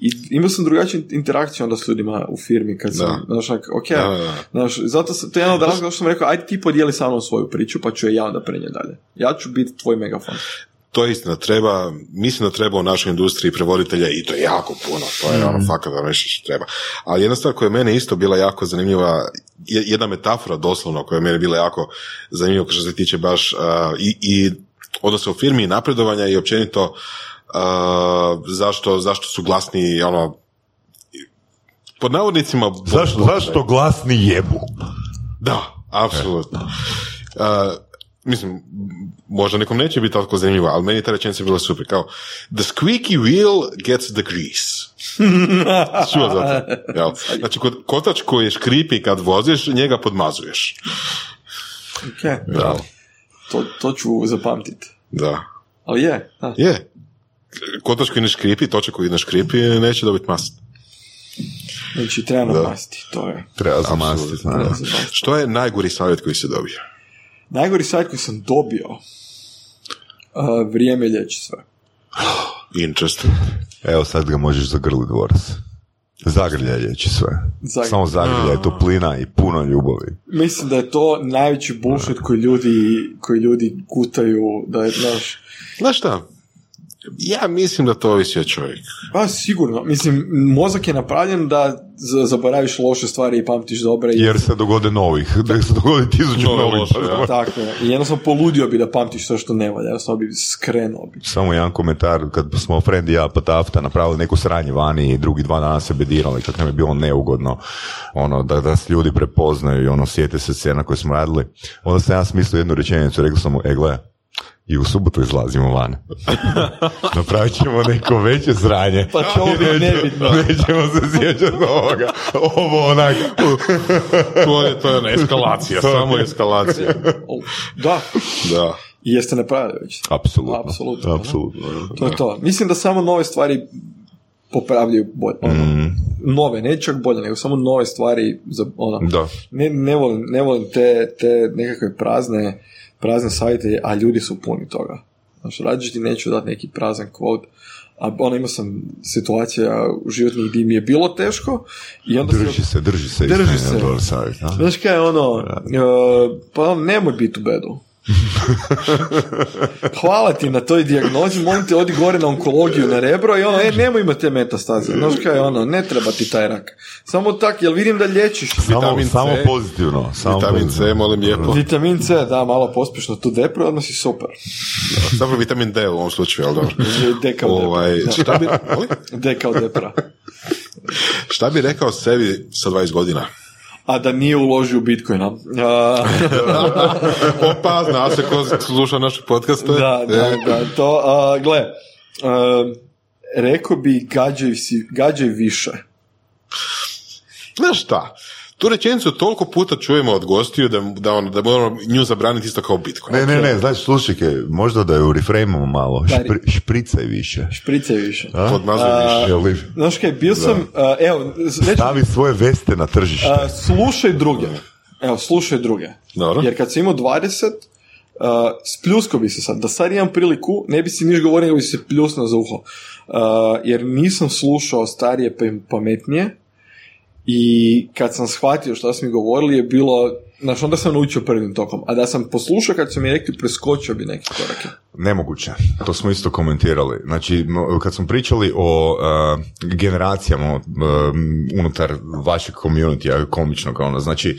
i imao sam drugačiju interakciju onda s ljudima u firmi kad sam, Da. znaš, ok, Da, da, da. Znaš, zato sam, to je jedan od razloga što sam rekao, ajde ti podijeli sa mnom svoju priču, pa ću je ja onda prenijeti dalje. Ja ću biti tvoj megafon. to je istina, treba, mislim da treba u našoj industriji prevoditelja i to je jako puno, to je ono fakat da nešto što treba. Ali jedna stvar koja je meni isto bila jako zanimljiva, je- jedna metafora doslovno koja je meni bila jako zanimljiva što se tiče baš a, i, i odnosno u firmi i napredovanja i općenito a, zašto, zašto su glasni ono pod navodnicima bo- Zašto, bo- zašto glasni jebu? da, apsolutno. Uh, mislim, možda nekom neće biti tako zanimljivo, ali meni ta rečenica bila super. Kao, the squeaky wheel gets the grease. Čuo za to? Jel? Znači, kod kotač koji škripi kad voziš, njega podmazuješ. Ok, Da. To, to ću zapamtiti. Da. Ali je, da. Je. Kotač koji ne škripi, točak koji ne škripi, neće dobiti mast. Znači, treba namastiti, to je. Treba zamastiti. Što je najgori savjet koji se dobio? Najgori sajt koji sam dobio, uh, vrijeme liječi sve. Interesting. Evo sad ga možeš zagrliti dvorac. Zagrljaj liječi sve. Zagrljaj. Samo zagrljaj, toplina i puno ljubavi. Mislim da je to najveći bullshit koji ljudi, koji ljudi gutaju, da je, znaš, Znaš šta? Ja mislim da to ovisi o čovjeku. Pa sigurno. Mislim, mozak je napravljen da z- zaboraviš loše stvari i pamtiš dobre. I... Jer se dogode novih, da se dogode tisuću Nove novih. loše, pa ja. Tako je. I jednostavno poludio bi da pamtiš sve što ne valja. Jednostavno bi skrenuo bi. Samo jedan komentar, kad smo friend i ja pa tafta napravili neku sranje vani i drugi dva dana se bedirali, kako nam je bilo neugodno, ono, da, da se ljudi prepoznaju i ono, sjete se scena koju smo radili. Onda sam ja smislio jednu rečenicu, rekao sam mu, e gle, i u subotu izlazimo van. Napravit ćemo neko veće sranje. Pa će ovo biti nećemo- nebitno. Nećemo se sjećati ovoga. Ovo onak. To je, to je ona eskalacija, samo eskalacija. Da. Da. I jeste napravili već. Apsolutno. Apsolutno. Apsolutno. To je to. Mislim da samo nove stvari popravljaju bolje. Ono, Mm, Nove, ne čak bolje, nego samo nove stvari za, ono, da. ne, ne, volim, ne volim te, te nekakve prazne, prazne sajte, a ljudi su puni toga. Znači, rađe ti neću dati neki prazan quote, a ono imao sam situacija u životnih gdje mi je bilo teško i onda sam- Drži se, drži se. Drži se. dobar savjet? Znaš kaj je ono, uh, pa nemoj biti u bedu. Hvala ti na toj dijagnozi, molim te odi gore na onkologiju na rebro i ono, e, nemoj imati te metastaze. Znaš kaj je ono, ne treba ti taj rak. Samo tak, jel vidim da lječiš. Samo, Vitamin C. samo pozitivno. Samo Vitamin pozitivno. C, molim lijepo. Vitamin C, da, malo pospješno tu depru, odmah si super. Zapravo vitamin D u ovom slučaju, ali dobro. D kao depra. Ovaj, šta, bi? D kao depra. šta bi rekao sebi sa 20 godina? A da nije uložio u Bitcoina. Opa, zna se ko sluša naše podcaste. da, da, E, da, to, a, gle, a, rekao bi gađaj, si, gađaj više. Znaš šta? Tu rečenicu toliko puta čujemo od gostiju da, da, ono, da moramo nju zabraniti isto kao Bitcoin. Ne, ne, ne, znači, slušajke, možda da je reframemo malo, špri, špricaj više. Špricaj više. A? Podmazuj više. Jel li- Znaš kaj, bio sam, a, evo, reći, Stavi svoje veste na tržište. a, slušaj druge. Evo, slušaj druge. Dobro. Jer kad sam imao 20, uh, spljusko bi se sad. Da sad imam priliku, ne bi si niš govorio, nego bi se pljusnuo za uho. Uh, jer nisam slušao starije pa pametnije i kad sam shvatio što su mi govorili je bilo, znaš, onda sam naučio prvim tokom. A da sam poslušao kad su mi rekli, preskočio bi neke korake. Nemoguće. To smo isto komentirali. Znači, kad smo pričali o uh, generacijama uh, unutar vašeg community komičnog, ono, znači,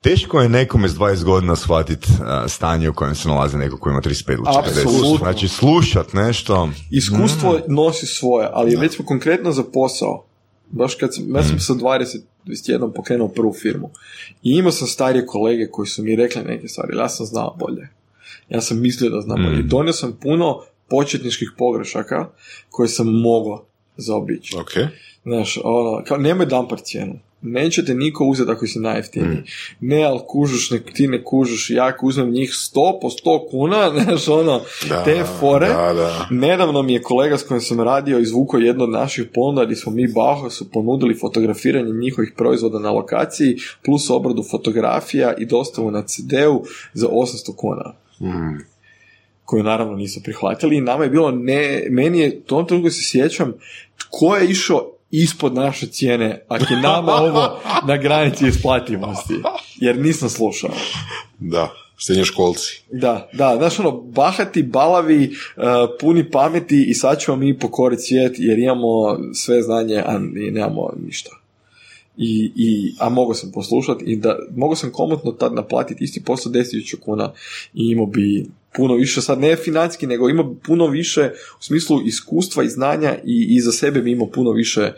Teško je nekome s 20 godina shvatiti stanje u kojem se nalazi neko koji ima 35 ili 40. Apsolutno. Znači, slušat nešto, Iskustvo nosi svoje, ali recimo konkretno za posao, baš kad sam, ja sam sa 20, 21 pokrenuo prvu firmu i imao sam starije kolege koji su mi rekli neke stvari, ja sam znao bolje. Ja sam mislio da znam bolje. I donio sam puno početničkih pogrešaka koje sam mogao zaobići. Ok. Znaš, ono, kao, nemoj dampar cijenu. Neće te niko uzeti ako si najjeftiniji. Ne, ali kužuš, nek, ti ne kužuš, ja uzmem njih 100 po 100 kuna, znaš, ono, Da, te fore. da, da. Nedavno mi je kolega s kojim sam radio izvukao jedno od naših ponuda gdje smo mi Bauhausu ponudili fotografiranje njihovih proizvoda na lokaciji plus obradu fotografija i dostavu na CD-u za 800 kuna koju naravno nisu prihvatili i nama je bilo ne, meni je, u tom trenutku se sjećam tko je išao ispod naše cijene, ako je nama ovo na granici isplativosti, jer nisam slušao. Da, srednjoškolci. Da, da, znaš ono, bahati, balavi, uh, puni pameti i sad ćemo mi pokoriti svijet jer imamo sve znanje, a nemamo ništa. I, i, a mogao sam poslušati i da, mogao sam komotno tad naplatiti isti posao 10.000 kuna i imao bi puno više, sad ne financijski, nego imao bi puno više u smislu iskustva i znanja i, i za sebe bi imao puno više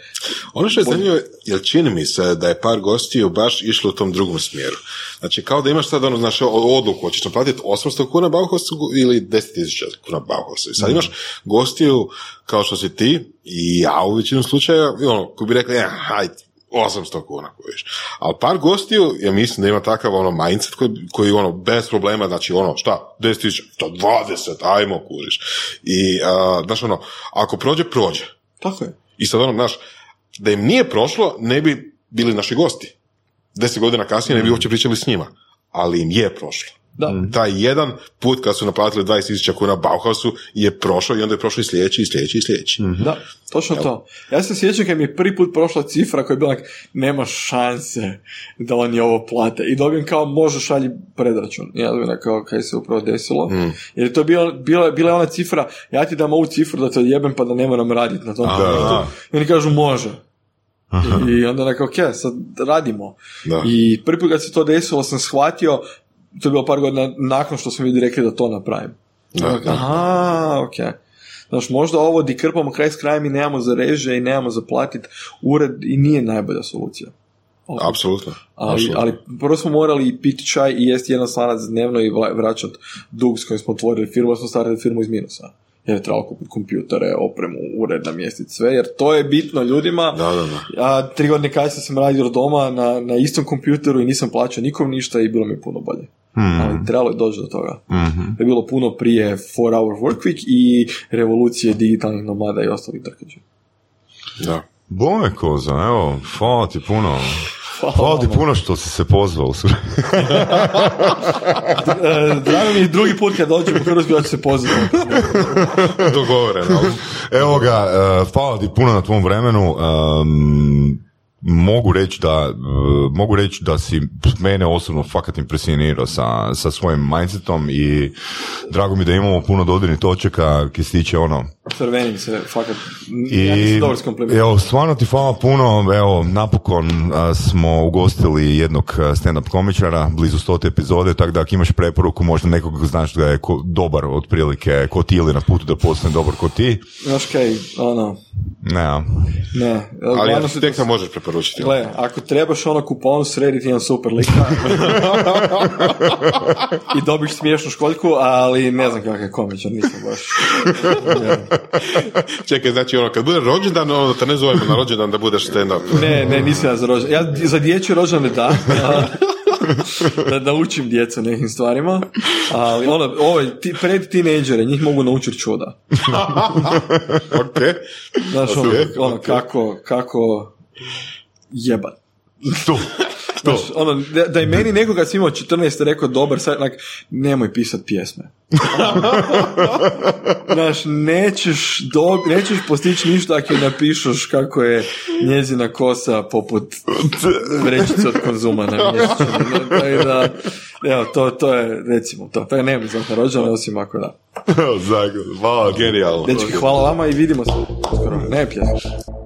Ono što je zanimljivo, jer čini mi se da je par gostiju baš išlo u tom drugom smjeru. Znači, kao da imaš sad ono, znaš, odluku, hoćeš naplatiti 800 kuna Bauhausu ili 10.000 kuna Bauhausu. I sad imaš gostiju kao što si ti i ja u većinu slučaja, ono, koji bi rekli, ja, hajde, 800 kuna kojiš. Ali par gostiju, ja mislim da ima takav ono mindset koji, koji ono, bez problema, znači ono, šta, 10.000, to 20, ajmo, kužiš. I, a, znaš ono, ako prođe, prođe. Tako je. I sad ono, znaš, da im nije prošlo, ne bi bili naši gosti. Deset godina kasnije ne bi uopće pričali s njima. Ali im je prošlo. Da. Taj jedan put kad su naplatili 20.000 kuna Bauhausu je prošao i onda je prošao i sljedeći, i sljedeći, i sljedeći. Da, točno to. Ja se sjećam kad mi je prvi put prošla cifra koja je bila nema šanse da oni ovo plate. I dobijem kao, može šalji predračun. I ja dobijem kao, kaj se upravo desilo. Jer je to bila, bila, bila je ona cifra, ja ti dam ovu cifru da te odjebem pa da ne moram raditi na tom. I oni kažu, može. I onda onako, ok, sad radimo. Da. I prvi put kad se to desilo sam shvatio, to je bilo par godina nakon što smo ljudi rekli da to napravim. Da, da. Aha, ok. Znaš, možda ovo di krpamo kraj s krajem i nemamo za reže i nemamo za platit ured i nije najbolja solucija. Apsolutno. Ali, ali prvo smo morali piti čaj i jesti jedan slanac dnevno i vla- vraćat dug s kojim smo otvorili firmu, jer smo starili firmu iz minusa. Jer je trebalo kupiti kompjutere, opremu, ured, namjestiti sve, jer to je bitno ljudima. Da, da, da. A tri godine kasnije sam radio doma na, na istom kompjuteru i nisam plaćao nikom ništa i bilo mi je puno bolje. Ali trebalo je doći do toga. To je bilo puno prije 4 hour work week i revolucije digitalnih nomada i ostalih trkađa. Da. Bome koza, evo, hvala ti puno. Hvala ti puno što si se pozvao. Drago mi je drugi put kad dođem u Hrvatsku da ću se pozvati. Dogovoreno. Evo ga, e, hvala ti puno na tvom vremenu. Um, mogu reći da e, mogu reći da si mene osobno fakat impresionirao sa, sa svojim mindsetom i drago mi da imamo puno dodirnih točaka ki se tiče ono Crvenim se, fakat. i ja evo, stvarno ti hvala puno, evo, napokon a, smo ugostili jednog stand-up komičara, blizu stote epizode, tako da ako imaš preporuku, možda nekog znaš da je ko, dobar otprilike, ko ti ili na putu da postane dobar ko ti, Znaš kaj, ono, ne, ne. Ali arhitekta možeš preporučiti. Gle, ako trebaš ono kupon, srediti jedan super lika i dobiš smiješnu školjku, ali ne znam kakav je komičar, nisam baš. Čekaj, znači ono, kad bude rođendan, ono da te ne zovemo na rođendan da budeš stand-up. Ne, ne, nisam ja za rođen. Ja za dječje rođene da. da naučim djecu nekim stvarima. Ali ono, ovaj, ti, pred tinejdžere, njih mogu naučiti čuda. ok. Znaš, ono, ono kako, kako jebat. Tu. Znaš, ono, da, da je meni nekoga sam imao 14 rekao dobar, sad, onak, nemoj pisat pjesme. Znaš, nećeš, dob, nećeš postići ništa ako napišeš kako je njezina kosa poput vrećice od konzuma na mjesečinu. Tako da, evo, to, to je, recimo, to. Tako nemam za rođene, osim ako da. Hvala. Genijalno. Dečki, hvala vama i vidimo se uskoro. Ne pjesme.